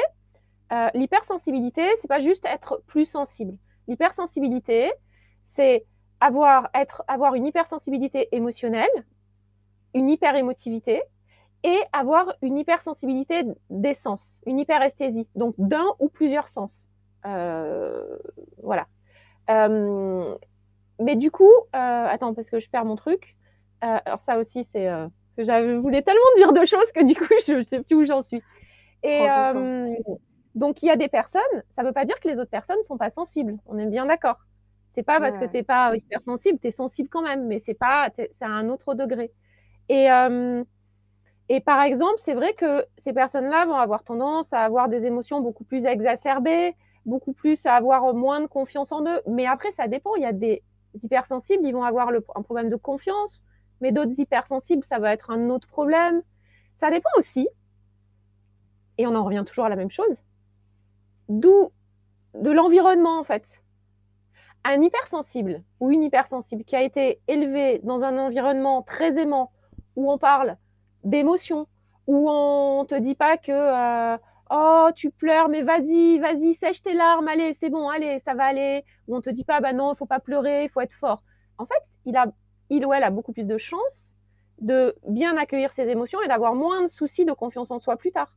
euh, l'hypersensibilité, c'est pas juste être plus sensible. L'hypersensibilité, c'est avoir, avoir une hypersensibilité émotionnelle, une hyperémotivité et avoir une hypersensibilité des sens, une hyperesthésie, donc d'un ou plusieurs sens. voilà. mais du coup, attends, parce que je perds mon truc. Euh, alors ça aussi, c'est euh, que je voulais tellement dire de choses que du coup, je ne sais plus où j'en suis. Et euh, donc, il y a des personnes, ça ne veut pas dire que les autres personnes ne sont pas sensibles. On est bien d'accord. C'est pas parce que tu n'es pas hypersensible, tu es sensible quand même, mais c'est pas, c'est à un autre degré. Et, Et par exemple, c'est vrai que ces personnes-là vont avoir tendance à avoir des émotions beaucoup plus exacerbées, beaucoup plus à avoir moins de confiance en eux. Mais après, ça dépend. Il y a des hypersensibles, ils vont avoir un problème de confiance, mais d'autres hypersensibles, ça va être un autre problème. Ça dépend aussi, et on en revient toujours à la même chose, d'où de l'environnement en fait. Un hypersensible ou une hypersensible qui a été élevé dans un environnement très aimant où on parle d'émotions, où on te dit pas que euh, oh tu pleures mais vas-y vas-y sèche tes larmes allez c'est bon allez ça va aller où on te dit pas bah non il faut pas pleurer il faut être fort en fait il a il ou elle a beaucoup plus de chances de bien accueillir ses émotions et d'avoir moins de soucis de confiance en soi plus tard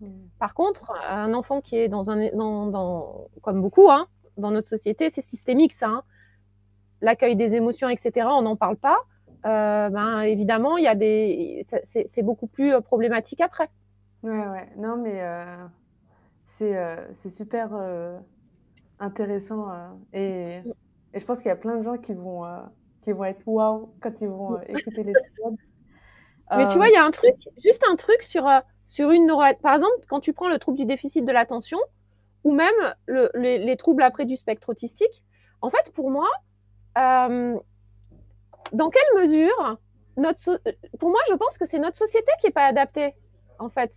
mmh. par contre un enfant qui est dans un dans, dans comme beaucoup hein, dans notre société c'est systémique ça hein. l'accueil des émotions etc on n'en parle pas euh, ben, évidemment, il y a des, c'est beaucoup plus euh, problématique après. Ouais, ouais. Non, mais euh, c'est super intéressant et, et, je pense qu'il y a plein de gens qui vont, qui vont être waouh quand ils vont écouter les épisodes. Mais tu vois, il y a un truc, juste un truc sur, sur une neuro... Par exemple, quand tu prends le trouble du déficit de l'attention ou même le, les, les, troubles après du spectre autistique, en fait, pour moi, dans quelle mesure notre pour moi je pense que c'est notre société qui est pas adaptée en fait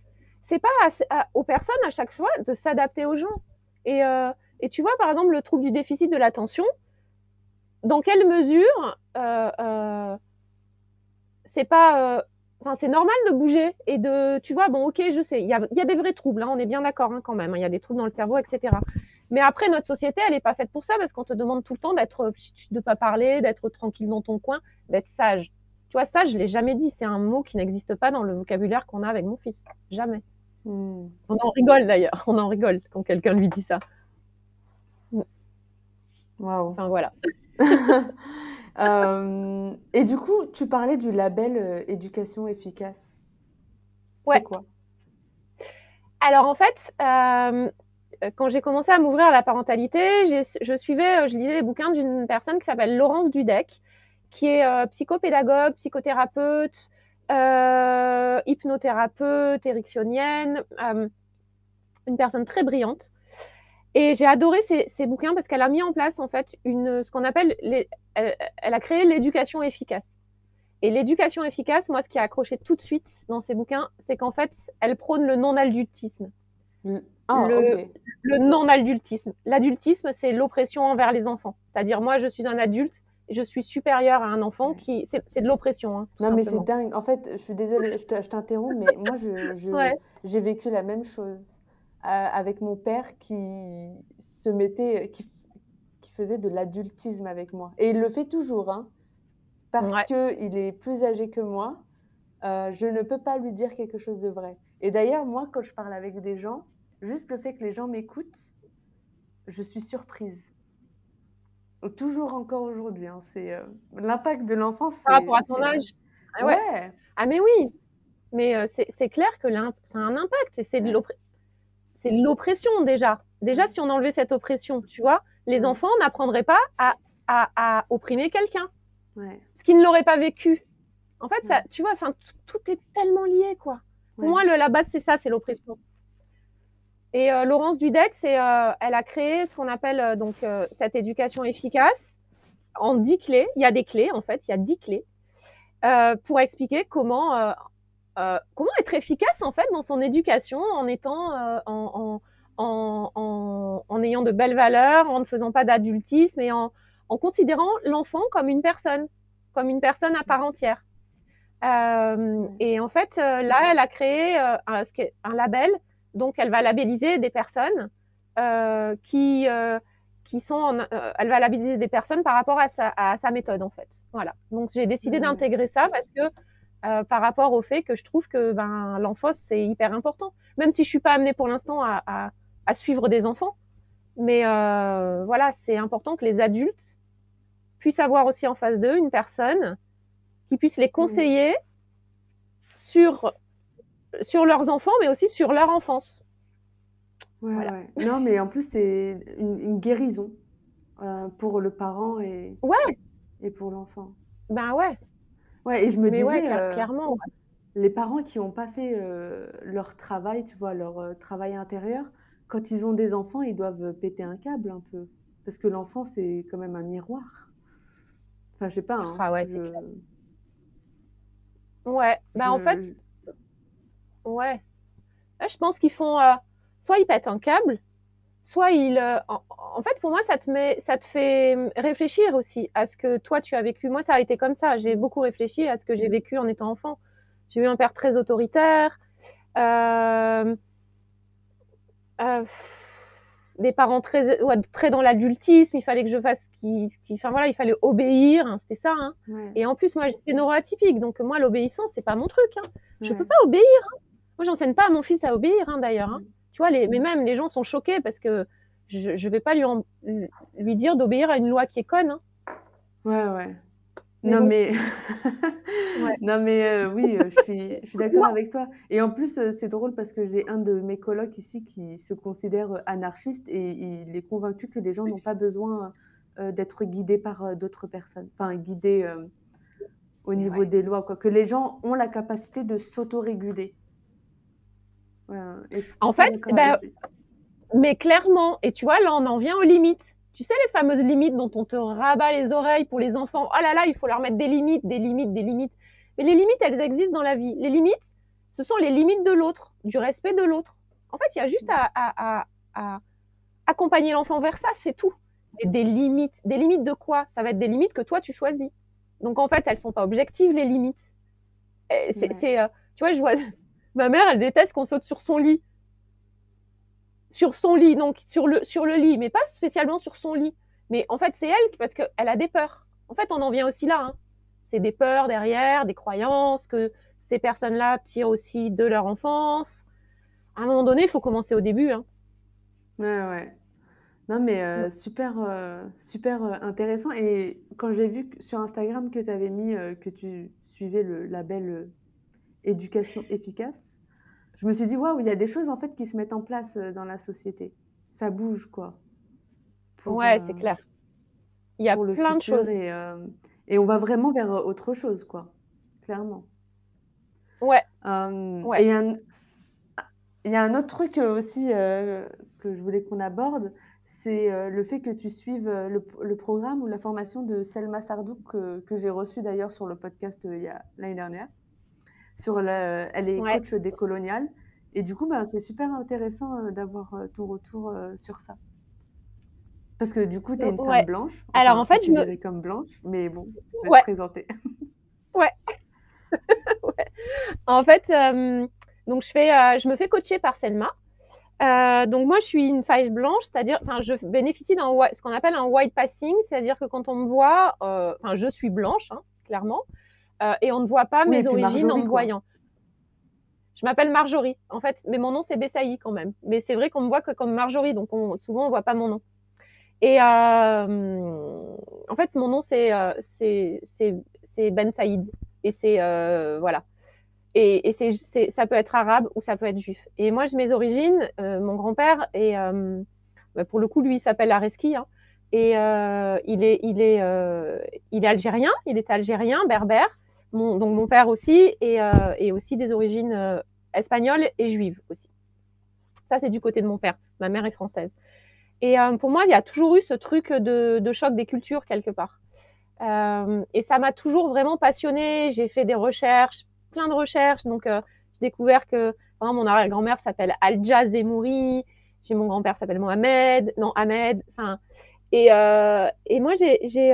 c'est pas aux personnes à chaque fois de s'adapter aux gens et, euh, et, tu vois par exemple le trouble du déficit de l'attention dans quelle mesure euh, euh, c'est pas euh, enfin c'est normal de bouger et de tu vois bon ok je sais il y a, y a, des vrais troubles hein, on est bien d'accord hein, quand même hein, il y a des troubles dans le cerveau etc mais après, notre société, elle n'est pas faite pour ça parce qu'on te demande tout le temps d'être, de pas parler, d'être tranquille dans ton coin, d'être sage. Tu vois, ça, je l'ai jamais dit. C'est un mot qui n'existe pas dans le vocabulaire qu'on a avec mon fils. Jamais. Hmm. On en rigole d'ailleurs. On en rigole quand quelqu'un lui dit ça. Waouh. Enfin voilà. euh, et du coup, tu parlais du label euh, éducation efficace. Ouais. C'est quoi? Alors en fait, euh, quand j'ai commencé à m'ouvrir à la parentalité, je suivais, je lisais les bouquins d'une personne qui s'appelle Laurence Dudek, qui est psychopédagogue, psychothérapeute, hypnothérapeute, érectionnienne, une personne très brillante. Et j'ai adoré ces, bouquins parce qu'elle a mis en place en fait une, ce qu'on appelle, elle, a créé l'éducation efficace. Et l'éducation efficace, moi, ce qui a accroché tout de suite dans ces bouquins, c'est qu'en fait, elle prône le non-adultisme. Mm. Ah, le, non-adultisme. L'adultisme, c'est l'oppression envers les enfants. C'est-à-dire, moi, je suis un adulte, je suis supérieur à un enfant qui. C'est de l'oppression. Hein, non, mais c'est dingue. En fait, je suis désolée, je t'interromps, mais moi, j'ai je, vécu la même chose avec mon père qui se mettait. Qui, qui faisait de l'adultisme avec moi. Et il le fait toujours, hein, parce que qu'il est plus âgé que moi. Euh, je ne peux pas lui dire quelque chose de vrai. Et d'ailleurs, moi, quand je parle avec des gens, Juste le fait que les gens m'écoutent, je suis surprise. Toujours encore aujourd'hui. Hein, c'est euh, l'impact de l'enfance. Par rapport à ton âge. Ah ouais. Ah mais oui. Mais euh, c'est clair que ça a un impact. C'est de l'oppression déjà. Déjà, si on enlevait cette oppression, tu vois, les enfants n'apprendraient pas à, à, opprimer quelqu'un. Ouais. Ce qu'ils ne l'auraient pas vécu. En fait, ça, tu vois, enfin, tout est tellement lié, quoi. Pour moi, le, la base, c'est ça, c'est l'oppression. Et euh, Laurence Dudek, c'est, euh, elle a créé ce qu'on appelle euh, donc cette éducation efficace en dix clés. Il y a des clés en fait, il y a dix clés pour expliquer comment comment être efficace en fait dans son éducation en étant en, en, en, en, ayant de belles valeurs, en ne faisant pas d'adultisme et en, considérant l'enfant comme une personne, comme une personne à part entière. et en fait, là, elle a créé un, un label donc, elle va labelliser des personnes euh, qui, euh, qui sont, euh, elle va labelliser des personnes par rapport à sa, à sa méthode en fait. Voilà. Donc, j'ai décidé d'intégrer ça parce que par rapport au fait que je trouve que ben, l'enfance c'est hyper important. Même si je suis pas amenée pour l'instant à, à, à, suivre des enfants, mais voilà, c'est important que les adultes puissent avoir aussi en face d'eux une personne qui puisse les mmh. conseiller sur sur leurs enfants, mais aussi sur leur enfance. Ouais, Non, mais en plus, c'est une, guérison euh, pour le parent et, ouais. et pour l'enfant. Ben ouais. Ouais, et je me disais, euh, clairement. les parents qui ont pas fait, heu, leur travail, tu vois, leur, heu, travail intérieur, quand ils ont des enfants, ils doivent, péter un câble un peu. Parce que l'enfant, c'est quand même un miroir. Enfin, je sais pas, hein, Ah ouais, c'est clair. je Ouais, bah, en fait je ouais. Là, je pense qu'ils font, heu, soit ils pètent un câble, soit ils, heu, en en fait, pour moi, ça te met ça te fait, réfléchir aussi à ce que toi, tu as vécu. Moi, ça a été comme ça. J'ai beaucoup réfléchi à ce que j'ai vécu en étant enfant. J'ai eu un père très autoritaire, hem, heu, des parents très ouais, très dans l'adultisme. Il fallait que je fasse qui qui enfin, voilà, il fallait obéir, hein, c'était ça, hein ouais, et en plus, moi, j'étais neuroatypique, donc moi, l'obéissance, c'est pas mon truc, hein. Je peux ouais. pas obéir. Moi, j'enseigne pas à mon fils à obéir, hein, d'ailleurs, hein. Tu vois, les mais même les gens sont choqués parce que je je vais pas lui en lui dire d'obéir à une loi qui est conne, hein. Ouais, ouais. Mais Non bon, mais ouais. non mais heu, oui, heu, je suis je suis d'accord avec toi et en plus, heu, c'est drôle parce que j'ai un de mes colocs ici qui se considère, anarchiste et il est convaincu que les gens n'ont pas besoin, d'être guidés par, d'autres personnes. Enfin guidés, au Mais niveau ouais. des lois quoi, que les gens ont la capacité de s'autoréguler. Ouais, ouais et je suis En fait, bah, mais clairement et tu vois, là, on en vient aux limites. Tu sais, les fameuses limites dont on te rabat les oreilles pour les enfants? «Oh là là, il faut leur mettre des limites, des limites, des limites». Mais les limites, elles existent dans la vie. Les limites, ce sont les limites de l'autre, du respect de l'autre. En fait, il y a juste à à à à accompagner l'enfant vers ça, c'est tout. Et des limites. Des limites de quoi? Ça va être des limites que toi, tu choisis. Donc en fait, elles sont pas objectives, les limites. C'est Ouais, heu, tu vois, je vois ma mère, elle déteste qu'on saute sur son lit. Sur son lit, donc sur le sur le lit, mais pas spécialement sur son lit. Mais en fait, c'est elle parce qu'elle a des peurs. En fait, on en vient aussi là, hein. C'est des peurs derrière, des croyances que ces personnes-là tirent aussi de leur enfance. À un moment donné, il faut commencer au début, hein. ouais, ouais. Non mais heu, super, heu, super, heu, intéressant et quand j'ai vu que sur Instagram que tu avais mis, que tu suivais le label, éducation efficace, je me suis dit: «Waouh, il y a des choses en fait qui se mettent en place, heu, dans la société». Ça bouge quoi, pour, Ouais, c'est heu, clair. Il y a pour le plein de choses. et hem et on va vraiment vers, autre chose quoi, clairement. Ouais, il y a un Il y a un autre truc, aussi, que je voulais qu'on aborde, c'est, le fait que tu suives, le programme ou la formation de Selma Sardouk que que j'ai reçue d'ailleurs sur le podcast, l'année dernière. Sur le elle est Ouais, coach décoloniale et du coup, ben, c'est super intéressant, heu, d'avoir, heu, ton retour, sur ça. Parce que du coup, tu es une femme ouais. blanche, Alors en fait, je me considérée comme blanche, mais bon, faut te ouais, présenter. ouais, ouais. En fait, hem, donc je fais, heu, je me fais coacher par Selma. Heu, donc moi, je suis une femme blanche, c'est-à-dire enfin, je bénéficie d'un whi ce qu'on appelle un white passing, c'est-à-dire que quand on me voit, heu, enfin, je suis blanche, hein, clairement, heu, et on ne voit pas Oui et mes origines en Marjorie, me quoi. voyant. Je m'appelle Marjorie, en fait, mais mon nom, c'est Bessaï quand même. Mais c'est vrai qu'on me voit que comme Marjorie, donc on souvent, on voit pas mon nom. Et hem, en fait, mon nom, c'est, c'est Ben Saïd et c'est, voilà et et c'est c'est ça peut être arabe ou ça peut être juif et moi, mes origines, mon grand-père est, hem, bah, pour le coup, lui, il s'appelle Areski, hein et il est il est, il est algérien, il est algérien, berbère, donc mon père aussi et et aussi des origines, heu, espagnoles et juives aussi. Ça, c'est du côté de mon père. Ma mère est française. Et heu, pour moi, il y a toujours eu ce truc de choc des cultures quelque part. Et ça m'a toujours vraiment passionnée. J'ai fait des recherches, plein de recherches, donc j'ai découvert que, exemple, mon arrière-grand-mère s'appelle Hadja Zemouri, j'ai mon grand-père s'appelle Mohamed, non Ahmed, enfin et et moi j'ai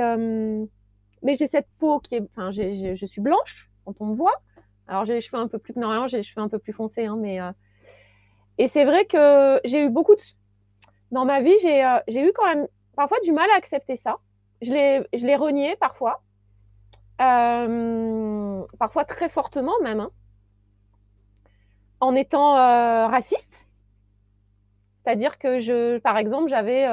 mais j'ai cette peau qui est enfin je suis blanche quand on me voit. Alors j'ai les cheveux un peu plus normalement j'ai les cheveux un peu plus foncés, hein, mais heu et c'est vrai que j'ai eu beaucoup de dans ma vie, j'ai, j'ai eu quand même parfois du mal à accepter ça. Je l'ai renié parfois, hem, parfois très fortement même, hein, en étant, raciste. C'est-à-dire que je par exemple, j'avais,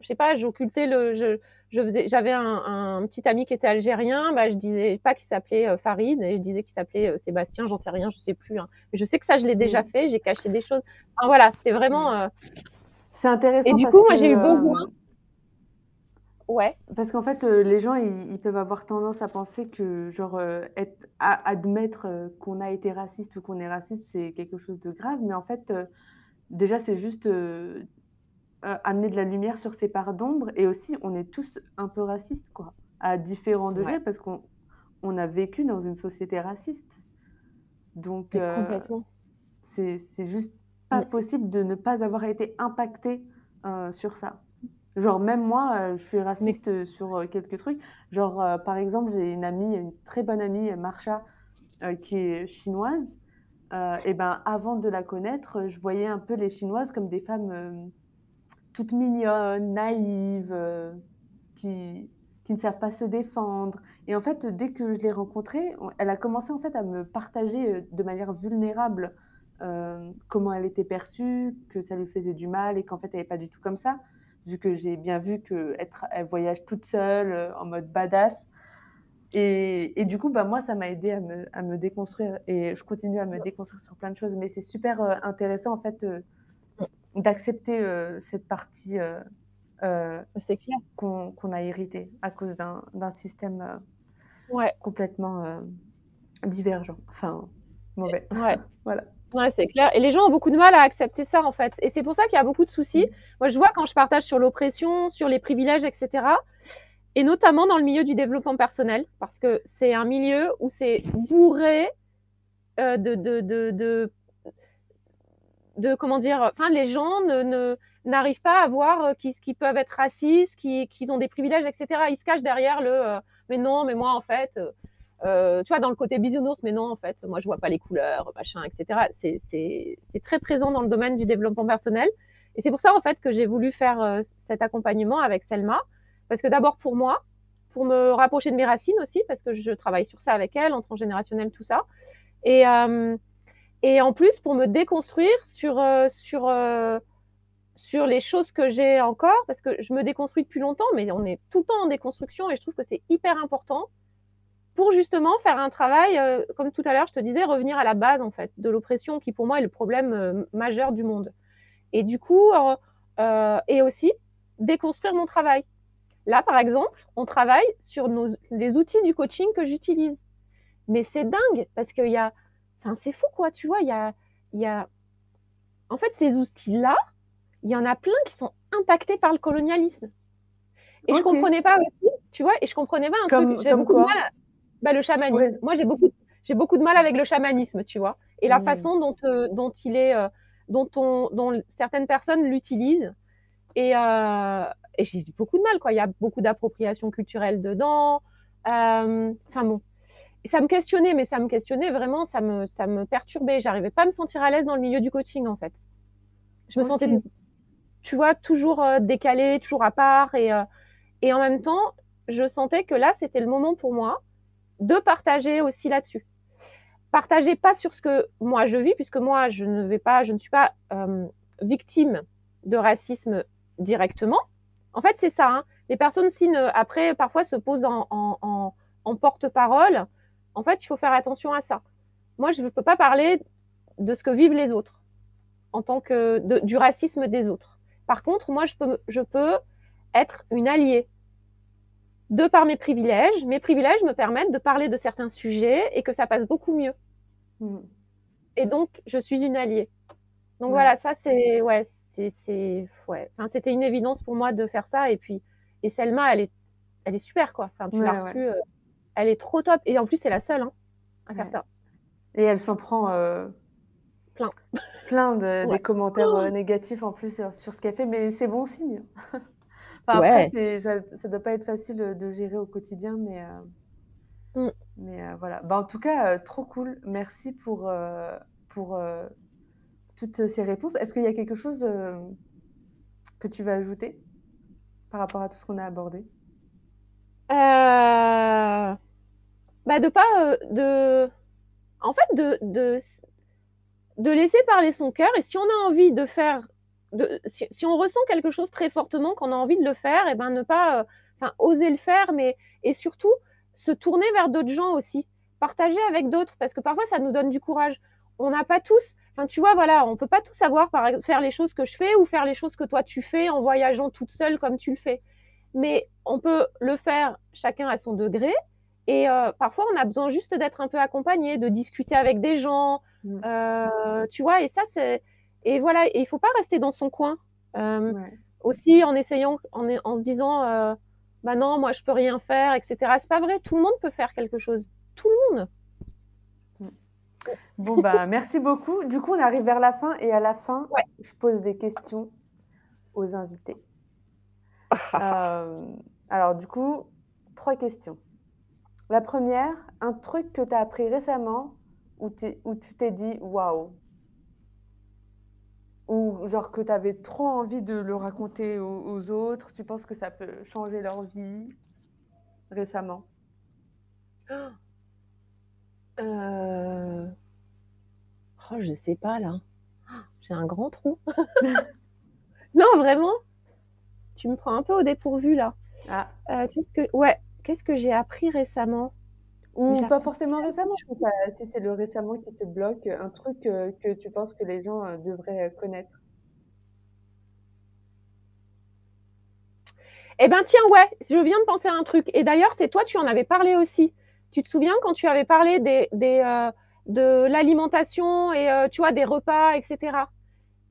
je sais pas, j'occultais le j'avais un un petit ami qui était algérien, bah, je disais pas qu'il s'appelait, heu, Farid et je disais qu'il s'appelait, heu, Sébastien, j'en sais rien, je sais plus, hein. Mais je sais que ça, je l'ai déjà Mmh. fait, j'ai caché des choses. Enfin voilà, c'était vraiment, heu C'est et intéressant du coup, parce moi, j'ai eu besoin hem Ouais. Parce qu'en fait, les gens, ils ils peuvent avoir tendance à penser que genre, être admettre, qu'on a été raciste ou qu'on est raciste, c'est quelque chose de grave. Mais en fait, déjà, c'est juste, heu, amener de la lumière sur ses parts d'ombre et aussi, on est tous un peu racistes, quoi, à différents Ouais. degrés parce qu'on on a vécu dans une société raciste. Donc complètement. c'est juste pas possible de ne pas avoir été impacté, heu, sur ça. Genre même moi, je suis raciste, sur, quelques trucs. Genre, par exemple, j'ai une amie, une très bonne amie, heu, qui est chinoise. Et ben, avant de la connaître, je voyais un peu les Chinoises comme des femmes, toutes mignonnes, naïves, heu, qui qui ne savent pas se défendre et en fait, dès que je l'ai rencontrée, on elle a commencé en fait à me partager, heu, de manière vulnérable, hem, comment elle était perçue, que ça lui faisait du mal et qu'en fait elle est pas du tout comme ça. Vu que j'ai bien vu qu'être elle voyage toute seule, en mode badass et et du coup, bah, moi ça m'a aidée à me à me déconstruire et je continue à me déconstruire sur plein de choses. Mais c'est super, intéressant en fait, d'accepter, heu, cette partie, heu c'est clair. qu'on qu'on a hérité à cause d'un d'un système, Ouais, complètement, divergent, enfin mauvais. ouais. Voilà. Ouais, c'est clair et les gens ont beaucoup de mal à accepter ça, en fait et c'est pour ça qu'il y a beaucoup de soucis. Mmh. Moi, je vois quand je partage sur l'oppression, sur les privilèges et cetera et notamment dans le milieu du développement personnel parce que c'est un milieu où c'est bourré, heu, de de de de de comment dire? Enfin, les gens ne n'arrivent pas à voir, qu'ils qu'ils peuvent être racistes, qu'ils ont des privilèges et cetera. Ils se cachent derrière le, heu: «Mais non, mais moi en fait, heu», tu vois? Dans le côté bisounours: «Mais non, en fait, moi je vois pas les couleurs, machin et cetera». C'est très présent dans le domaine du développement personnel et c'est pour ça, en fait, que j'ai voulu faire, cet accompagnement avec Selma. Parce que d'abord pour moi, pour me rapprocher de mes racines aussi, parce que je travaille sur ça avec elle, en transgénérationnel, tout ça et et en plus pour me déconstruire sur, heu, sur, heu, sur les choses que j'ai encore, parce que je me déconstruis depuis longtemps, mais on est tout le temps en déconstruction et je trouve que c'est hyper important pour justement faire un travail, heu, comme tout à l'heure je te disais, revenir à la base en fait, de l'oppression qui pour moi est le problème, majeur du monde et du coup, et aussi déconstruire mon travail. Là, par exemple, on travaille sur les outils du coaching que j'utilise. Mais c'est dingue parce qu'il y a enfin c'est fou quoi, tu vois? Il y a y a en fait ces outils-là il y en a plein qui sont impactés par le colonialisme. Et je OK. comprenais pas aussi, tu vois? Et je comprenais pas un Comme comme beaucoup de mal à bah, le chamanisme. pourrais Moi, j'ai beaucoup j'ai beaucoup de mal avec le chamanisme, tu vois? Et la mmh. façon dont, heu, dont il est, heu, dont on dont certaines personnes l'utilisent et heu et j'ai beaucoup de mal, quoi. Il y a beaucoup d'appropriation culturelle dedans, hem, enfin bon. Et ça me questionnait, mais ça me questionnait vraiment, ça me ça me perturbait. J'arrivais pas à me sentir à l'aise dans le milieu du coaching, en fait. Je me sentais tu vois, toujours, heu, décalée, toujours à part et heu et en même temps, je sentais que là, c'était le moment pour moi de partager aussi là-dessus. Partager pas sur ce que moi je vis, puisque moi je ne vais pas je ne suis pas, hem, victime de racisme directement. En fait, c'est ça, hein, les personnes si ne après parfois se posent en en en en porte-parole. En fait, il faut faire attention à ça. Moi, je ne peux pas parler de ce que vivent les autres en tant que de du racisme des autres. Par contre, moi, je peux je peux être une alliée. De par mes privilèges, mes privilèges me permettent de parler de certains sujets et que ça passe beaucoup mieux Mmh. et donc je suis une alliée. Donc Ouais. voilà, ça c'est ouais, c'est ouais, enfin, c'était une évidence pour moi de faire ça et puis et Selma, elle est elle est super quoi. Enfin, tu l'as Ouais, reçue, heu, elle est trop top et en plus c'est la seule, hein, à faire ouais ça. et elle s'en prend, heu, Plein. plein de Ouais. des commentaires, heu, négatifs en plus sur sur ce qu'elle fait, mais c'est bon signe. Enfin après Ouais. ça ça doit pas être facile, heu, de gérer au quotidien, mais Mmh. mais voilà. Bah, en tout cas, trop cool. Merci pour, pour, toutes ces réponses. Est-ce qu'il y a quelque chose, que tu veux ajouter par rapport à tout ce qu'on a abordé? Heu, bah, de pas, heu, de en fait de de De laisser parler son cœur et si on a envie de faire de si si on ressent quelque chose très fortement, qu'on a envie de le faire et ben, ne pas, heu, enfin oser le faire, mais et surtout se tourner vers d'autres gens aussi. Partager avec d'autres parce que parfois ça nous donne du courage. On n'a pas tous enfin tu vois, voilà, on peut pas tous savoir par faire les choses que je fais ou faire les choses que toi tu fais en voyageant toute seule comme tu le fais. Mais on peut le faire chacun à son degré. Et euh, parfois, on a besoin juste d'être un peu accompagné, de discuter avec des gens, Mm. euh, tu vois. Et ça, c'est et voilà. Et il faut pas rester dans son coin. Euh, Ouais. aussi, en essayant, en, en se disant, bah non, moi, je peux rien faire, etc. C'est pas vrai. Tout le monde peut faire quelque chose. Tout le monde. Bon, bah, merci beaucoup. Du coup, on arrive vers la fin et à la fin, Ouais. je pose des questions aux invités. Euh, alors, du coup, trois questions. La première, un truc que tu as appris récemment où, tu t'es dit waouh. Ou genre que tu avais trop envie de le raconter aux, autres. Tu penses que ça peut changer leur vie récemment? Euh... Oh, je sais pas là. J'ai un grand trou. non, vraiment? Tu me prends un peu au dépourvu là. Ah. Euh, qu'est-ce que ouais, qu'est-ce que j'ai appris récemment? Ou pas forcément récemment, si, ça- si c'est le récemment qui te bloque, un truc euh, que tu penses que les gens euh, devraient connaître? Eh ben tiens, ouais, je viens de penser à un truc. Et d'ailleurs, c'est toi, tu en avais parlé aussi. Tu te souviens quand tu avais parlé des, des, de l'alimentation et tu vois des repas, etc.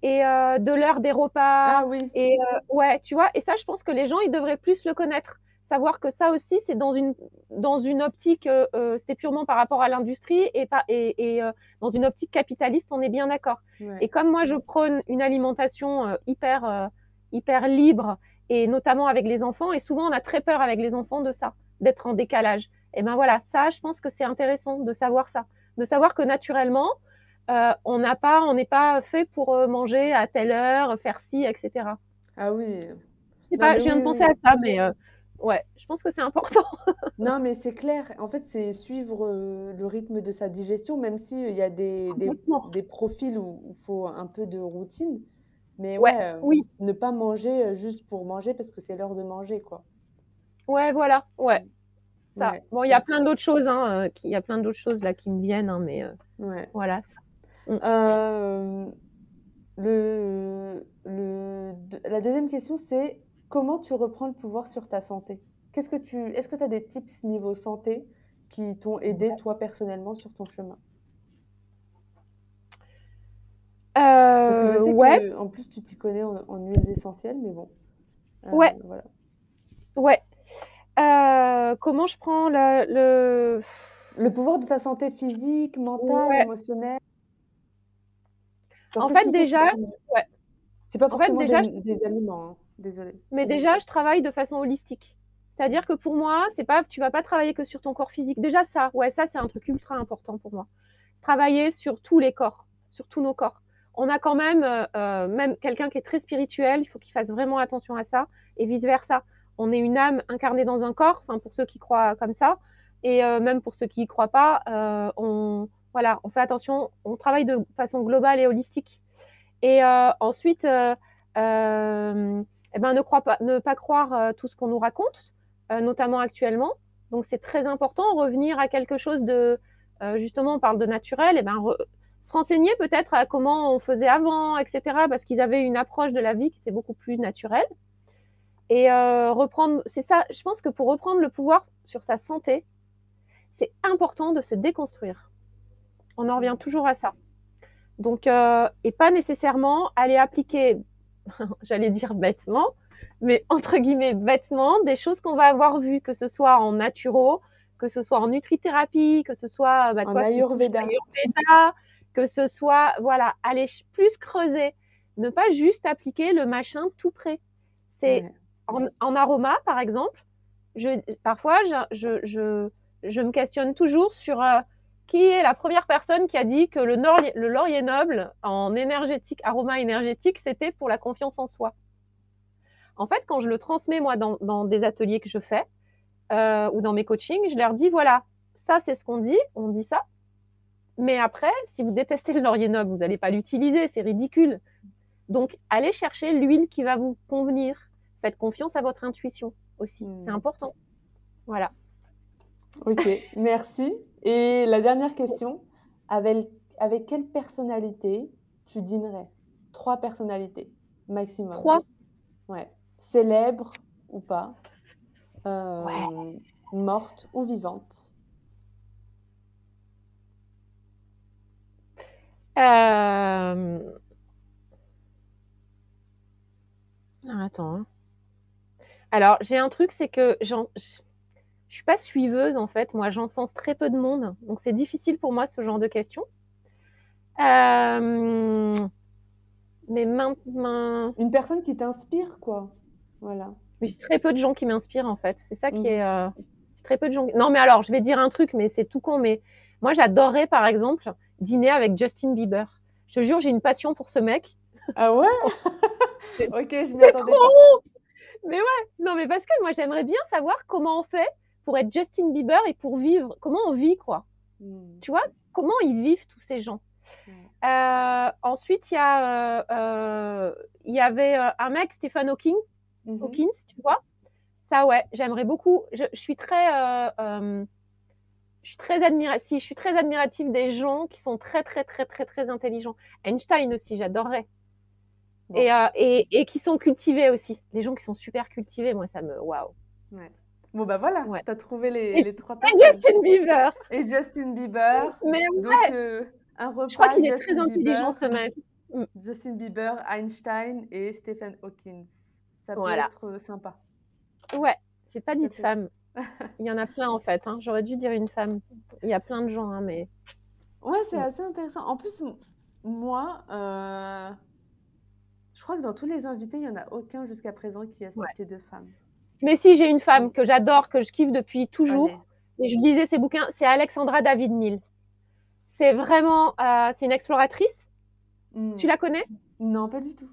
Et euh, de l'heure des repas. Ah oui, Et euh, ouais, tu vois. Et ça, je pense que les gens, ils devraient plus le connaître. Savoir que ça aussi, c'est dans une dans une optique, euh, euh, c'était purement par rapport à l'industrie et pas et, et euh, dans une optique capitaliste, on est bien d'accord. ouais. Et comme moi, je prône une alimentation euh, hyper, euh, hyper libre, et notamment avec les enfants, et souvent on a très peur avec les enfants de ça, d'être en décalage. Et ben voilà, ça, je pense que c'est intéressant de savoir ça, de savoir que naturellement, euh, on n'a pas, on n'est pas fait pour euh, manger à telle heure, faire ci, etc. Ah oui. Je sais Non, pas, mais je viens oui, de penser oui. à ça, mais euh, ouais, je pense que c'est important. Non, mais c'est clair. En fait, c'est suivre euh, le rythme de sa digestion, même s'il y a des, des, profils où il faut un peu de routine. Mais Ouais, ouais, oui, ne pas manger juste pour manger parce que c'est l'heure de manger, quoi. ouais, voilà, ouais, ça. Ouais, Bon, il y a plein d'autres choses, hein, qui- il y a plein d'autres choses là qui me viennent, hein, mais ouais. voilà. Euh, le, le, de- la deuxième question, c'est comment tu reprends le pouvoir sur ta santé? Qu'est-ce que tu, est-ce que tu as des tips niveau santé qui t'ont aidé toi personnellement sur ton chemin? Parce que je Euh, sais ouais, que en plus tu t'y connais en, en huiles essentielles, mais bon, euh, ouais, voilà. ouais. Euh, comment je prends le, le... Le pouvoir de ta santé physique, mentale, Ouais. émotionnelle? Genre, En fait, déjà, ouais. C'est pas En fait, forcément déjà, des, des aliments, hein. Désolée. mais déjà, je travaille de façon holistique. C'est-à-dire que pour moi, c'est pas, tu vas pas travailler que sur ton corps physique. Déjà, ça, ouais, ça, c'est un truc ultra important pour moi. Travailler sur tous les corps, sur tous nos corps. On a quand même, euh, euh, même quelqu'un qui est très spirituel, il faut qu'il fasse vraiment attention à ça, et vice versa. On est une âme incarnée dans un corps, enfin pour ceux qui croient comme ça, et euh, même pour ceux qui y croient pas, euh, on, voilà, on fait attention, on travaille de façon globale et holistique. Et euh, ensuite, euh, euh, eh ben, ne, pas, croire tout ce qu'on nous raconte, notamment actuellement. Donc c'est très important, revenir à quelque chose de, justement, on parle de naturel, et ben, re- se renseigner peut-être à comment on faisait avant, etc., parce qu'ils avaient une approche de la vie qui était beaucoup plus naturelle. Et reprendre, c'est ça, je pense que pour reprendre le pouvoir sur sa santé, c'est important de se déconstruire. On en revient toujours à ça. Donc, euh, et pas nécessairement aller appliquer, j'allais dire bêtement, mais entre guillemets bêtement, des choses qu'on va avoir vues, que ce soit en naturo, que ce soit en nutrithérapie, que ce soit bah, En Ayurveda. Ayurveda, que ce soit, voilà, aller plus creuser, ne pas juste appliquer le machin tout près. C'est Ouais. en, en aroma, par exemple, je, parfois, je, je, je, je me questionne toujours sur euh, qui est la première personne qui a dit que le, laurier, le laurier noble en énergétique, aroma énergétique, c'était pour la confiance en soi. En fait, quand je le transmets, moi, dans, dans des ateliers que je fais euh, ou dans mes coachings, je leur dis voilà, ça, c'est ce qu'on dit, on dit ça. Mais après, si vous détestez le laurier noble, vous n'allez pas l'utiliser, c'est ridicule. Donc, allez chercher l'huile qui va vous convenir. Faites confiance à votre intuition aussi, c'est important. Voilà. Ok, merci. Et la dernière question, avec, avec quelle personnalité tu dînerais? Trois personnalités maximum. Trois, Ouais. Célèbres ou pas? euh, morte ou vivante? Euh, ah, attends. hein. Alors, j'ai un truc, c'est que j'en- je suis pas suiveuse en fait. Moi, j'encense très peu de monde, donc c'est difficile pour moi ce genre de questions. Euh, Mais maintenant, Une personne qui t'inspire, quoi. Voilà. mais j'ai très peu de gens qui m'inspirent en fait. C'est ça qui Mhm. est. euh, j'ai très peu de gens. Non, mais alors, je vais dire un truc, mais c'est tout con. Mais moi, j'adorerais par exemple dîner avec Justin Bieber. Je te jure, j'ai une passion pour ce mec. Ah ouais? Ok, je m'y attendais trop pas. Mais ouais, non, mais parce que moi, j'aimerais bien savoir comment on fait pour être Justin Bieber et pour vivre. Comment on vit, quoi. Hmm. Tu vois, comment ils vivent tous ces gens. Euh, ensuite, il y, a, euh, euh, il y avait un mec, Stephen Hawking, Mhm. Hawkins, tu vois. Ça, ouais, j'aimerais beaucoup. Je, je suis très. je suis très admirative. Je suis très admirative des gens qui sont très, très, très, très, très intelligents. Einstein aussi, j'adorerais. Et, euh, et, et qui sont cultivés aussi. Les gens qui sont super cultivés, moi, ça me. Waouh. Ouais. Bon, bah voilà, Ouais. t'as trouvé les, Et- les trois Et personnes. Justin Bieber Et Justin Bieber. Mais Donc, euh, un repas, je crois qu'il est très Justin intelligent, ce mec. Justin Bieber, Einstein et Stephen Hawking. Ça peut Voilà. être euh, sympa. Ouais, j'ai pas dit de femme. Il y en a plein, en fait. hein. J'aurais dû dire une femme. Il y a plein de gens, hein, mais. Ouais, c'est Ouais. assez intéressant. En plus, moi, euh, je crois que dans tous les invités, il n'y en a aucun jusqu'à présent qui a Ouais. cité de femmes. Mais si j'ai une femme que j'adore, que je kiffe depuis toujours, Allez. et je lisais ses bouquins, c'est Alexandra David Mills. C'est vraiment, euh, c'est une exploratrice? Hmm. Tu la connais? Non, pas du tout.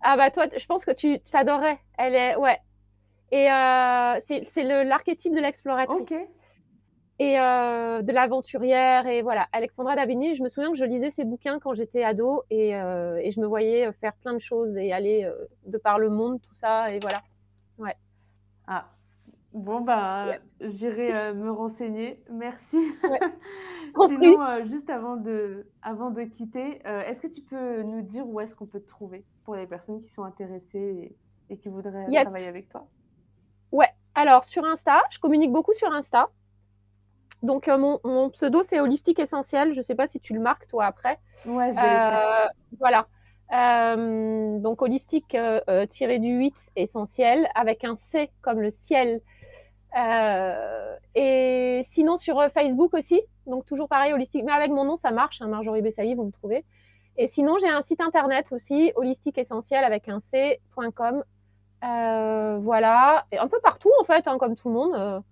Ah bah toi, je pense que tu t'adorais. Elle est, ouais. Et euh, c'est l'archétype de l'exploratrice Ok. et euh, de l'aventurière et voilà. Alexandra David Mills, je me souviens que je lisais ses bouquins quand j'étais ado et, euh, et je me voyais faire plein de choses et aller de par le monde, tout ça et voilà. Ah, bon, bah, j'irai euh, me renseigner. Merci. Ouais. Sinon, euh, juste avant de, avant de quitter, euh, est-ce que tu peux nous dire où est-ce qu'on peut te trouver pour les personnes qui sont intéressées et, et qui voudraient travailler avec toi? Ouais, alors sur Insta, je communique beaucoup sur Insta. Donc euh, mon, mon pseudo c'est Holistique Essentiel. Je sais pas si tu le marques toi après. Ouais, je vais l'écrire. Euh, voilà. Euh, donc holistique euh, euh, tiré du 8 essentiel avec un C comme le ciel. Euh, et sinon sur Facebook aussi, donc toujours pareil holistique, mais avec mon nom ça marche, hein, Marjorie Bessaï, vous me trouvez. Et sinon j'ai un site internet aussi, holistique essentiel avec un C.com. Voilà, et un peu partout en fait, hein, comme tout le monde.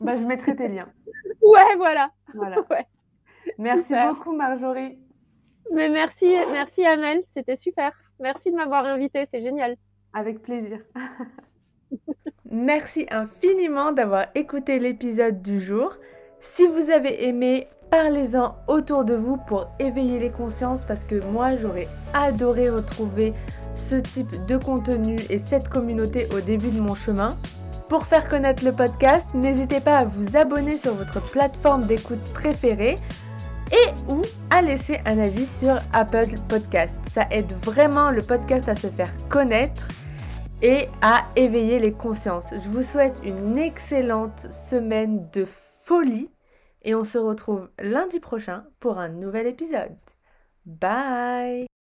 Bah, je mettrai tes liens. Ouais, voilà. Voilà. Ouais. Merci Super. beaucoup, Marjorie. Mais merci, merci Amel, c'était super. Merci de m'avoir invité, c'est génial. Avec plaisir. Merci infiniment d'avoir écouté l'épisode du jour. Si vous avez aimé, parlez-en autour de vous pour éveiller les consciences parce que moi j'aurais adoré retrouver ce type de contenu et cette communauté au début de mon chemin. Pour faire connaître le podcast, n'hésitez pas à vous abonner sur votre plateforme d'écoute préférée et ou à laisser un avis sur Apple Podcast. Ça aide vraiment le podcast à se faire connaître et à éveiller les consciences. Je vous souhaite une excellente semaine de folie et on se retrouve lundi prochain pour un nouvel épisode. Bye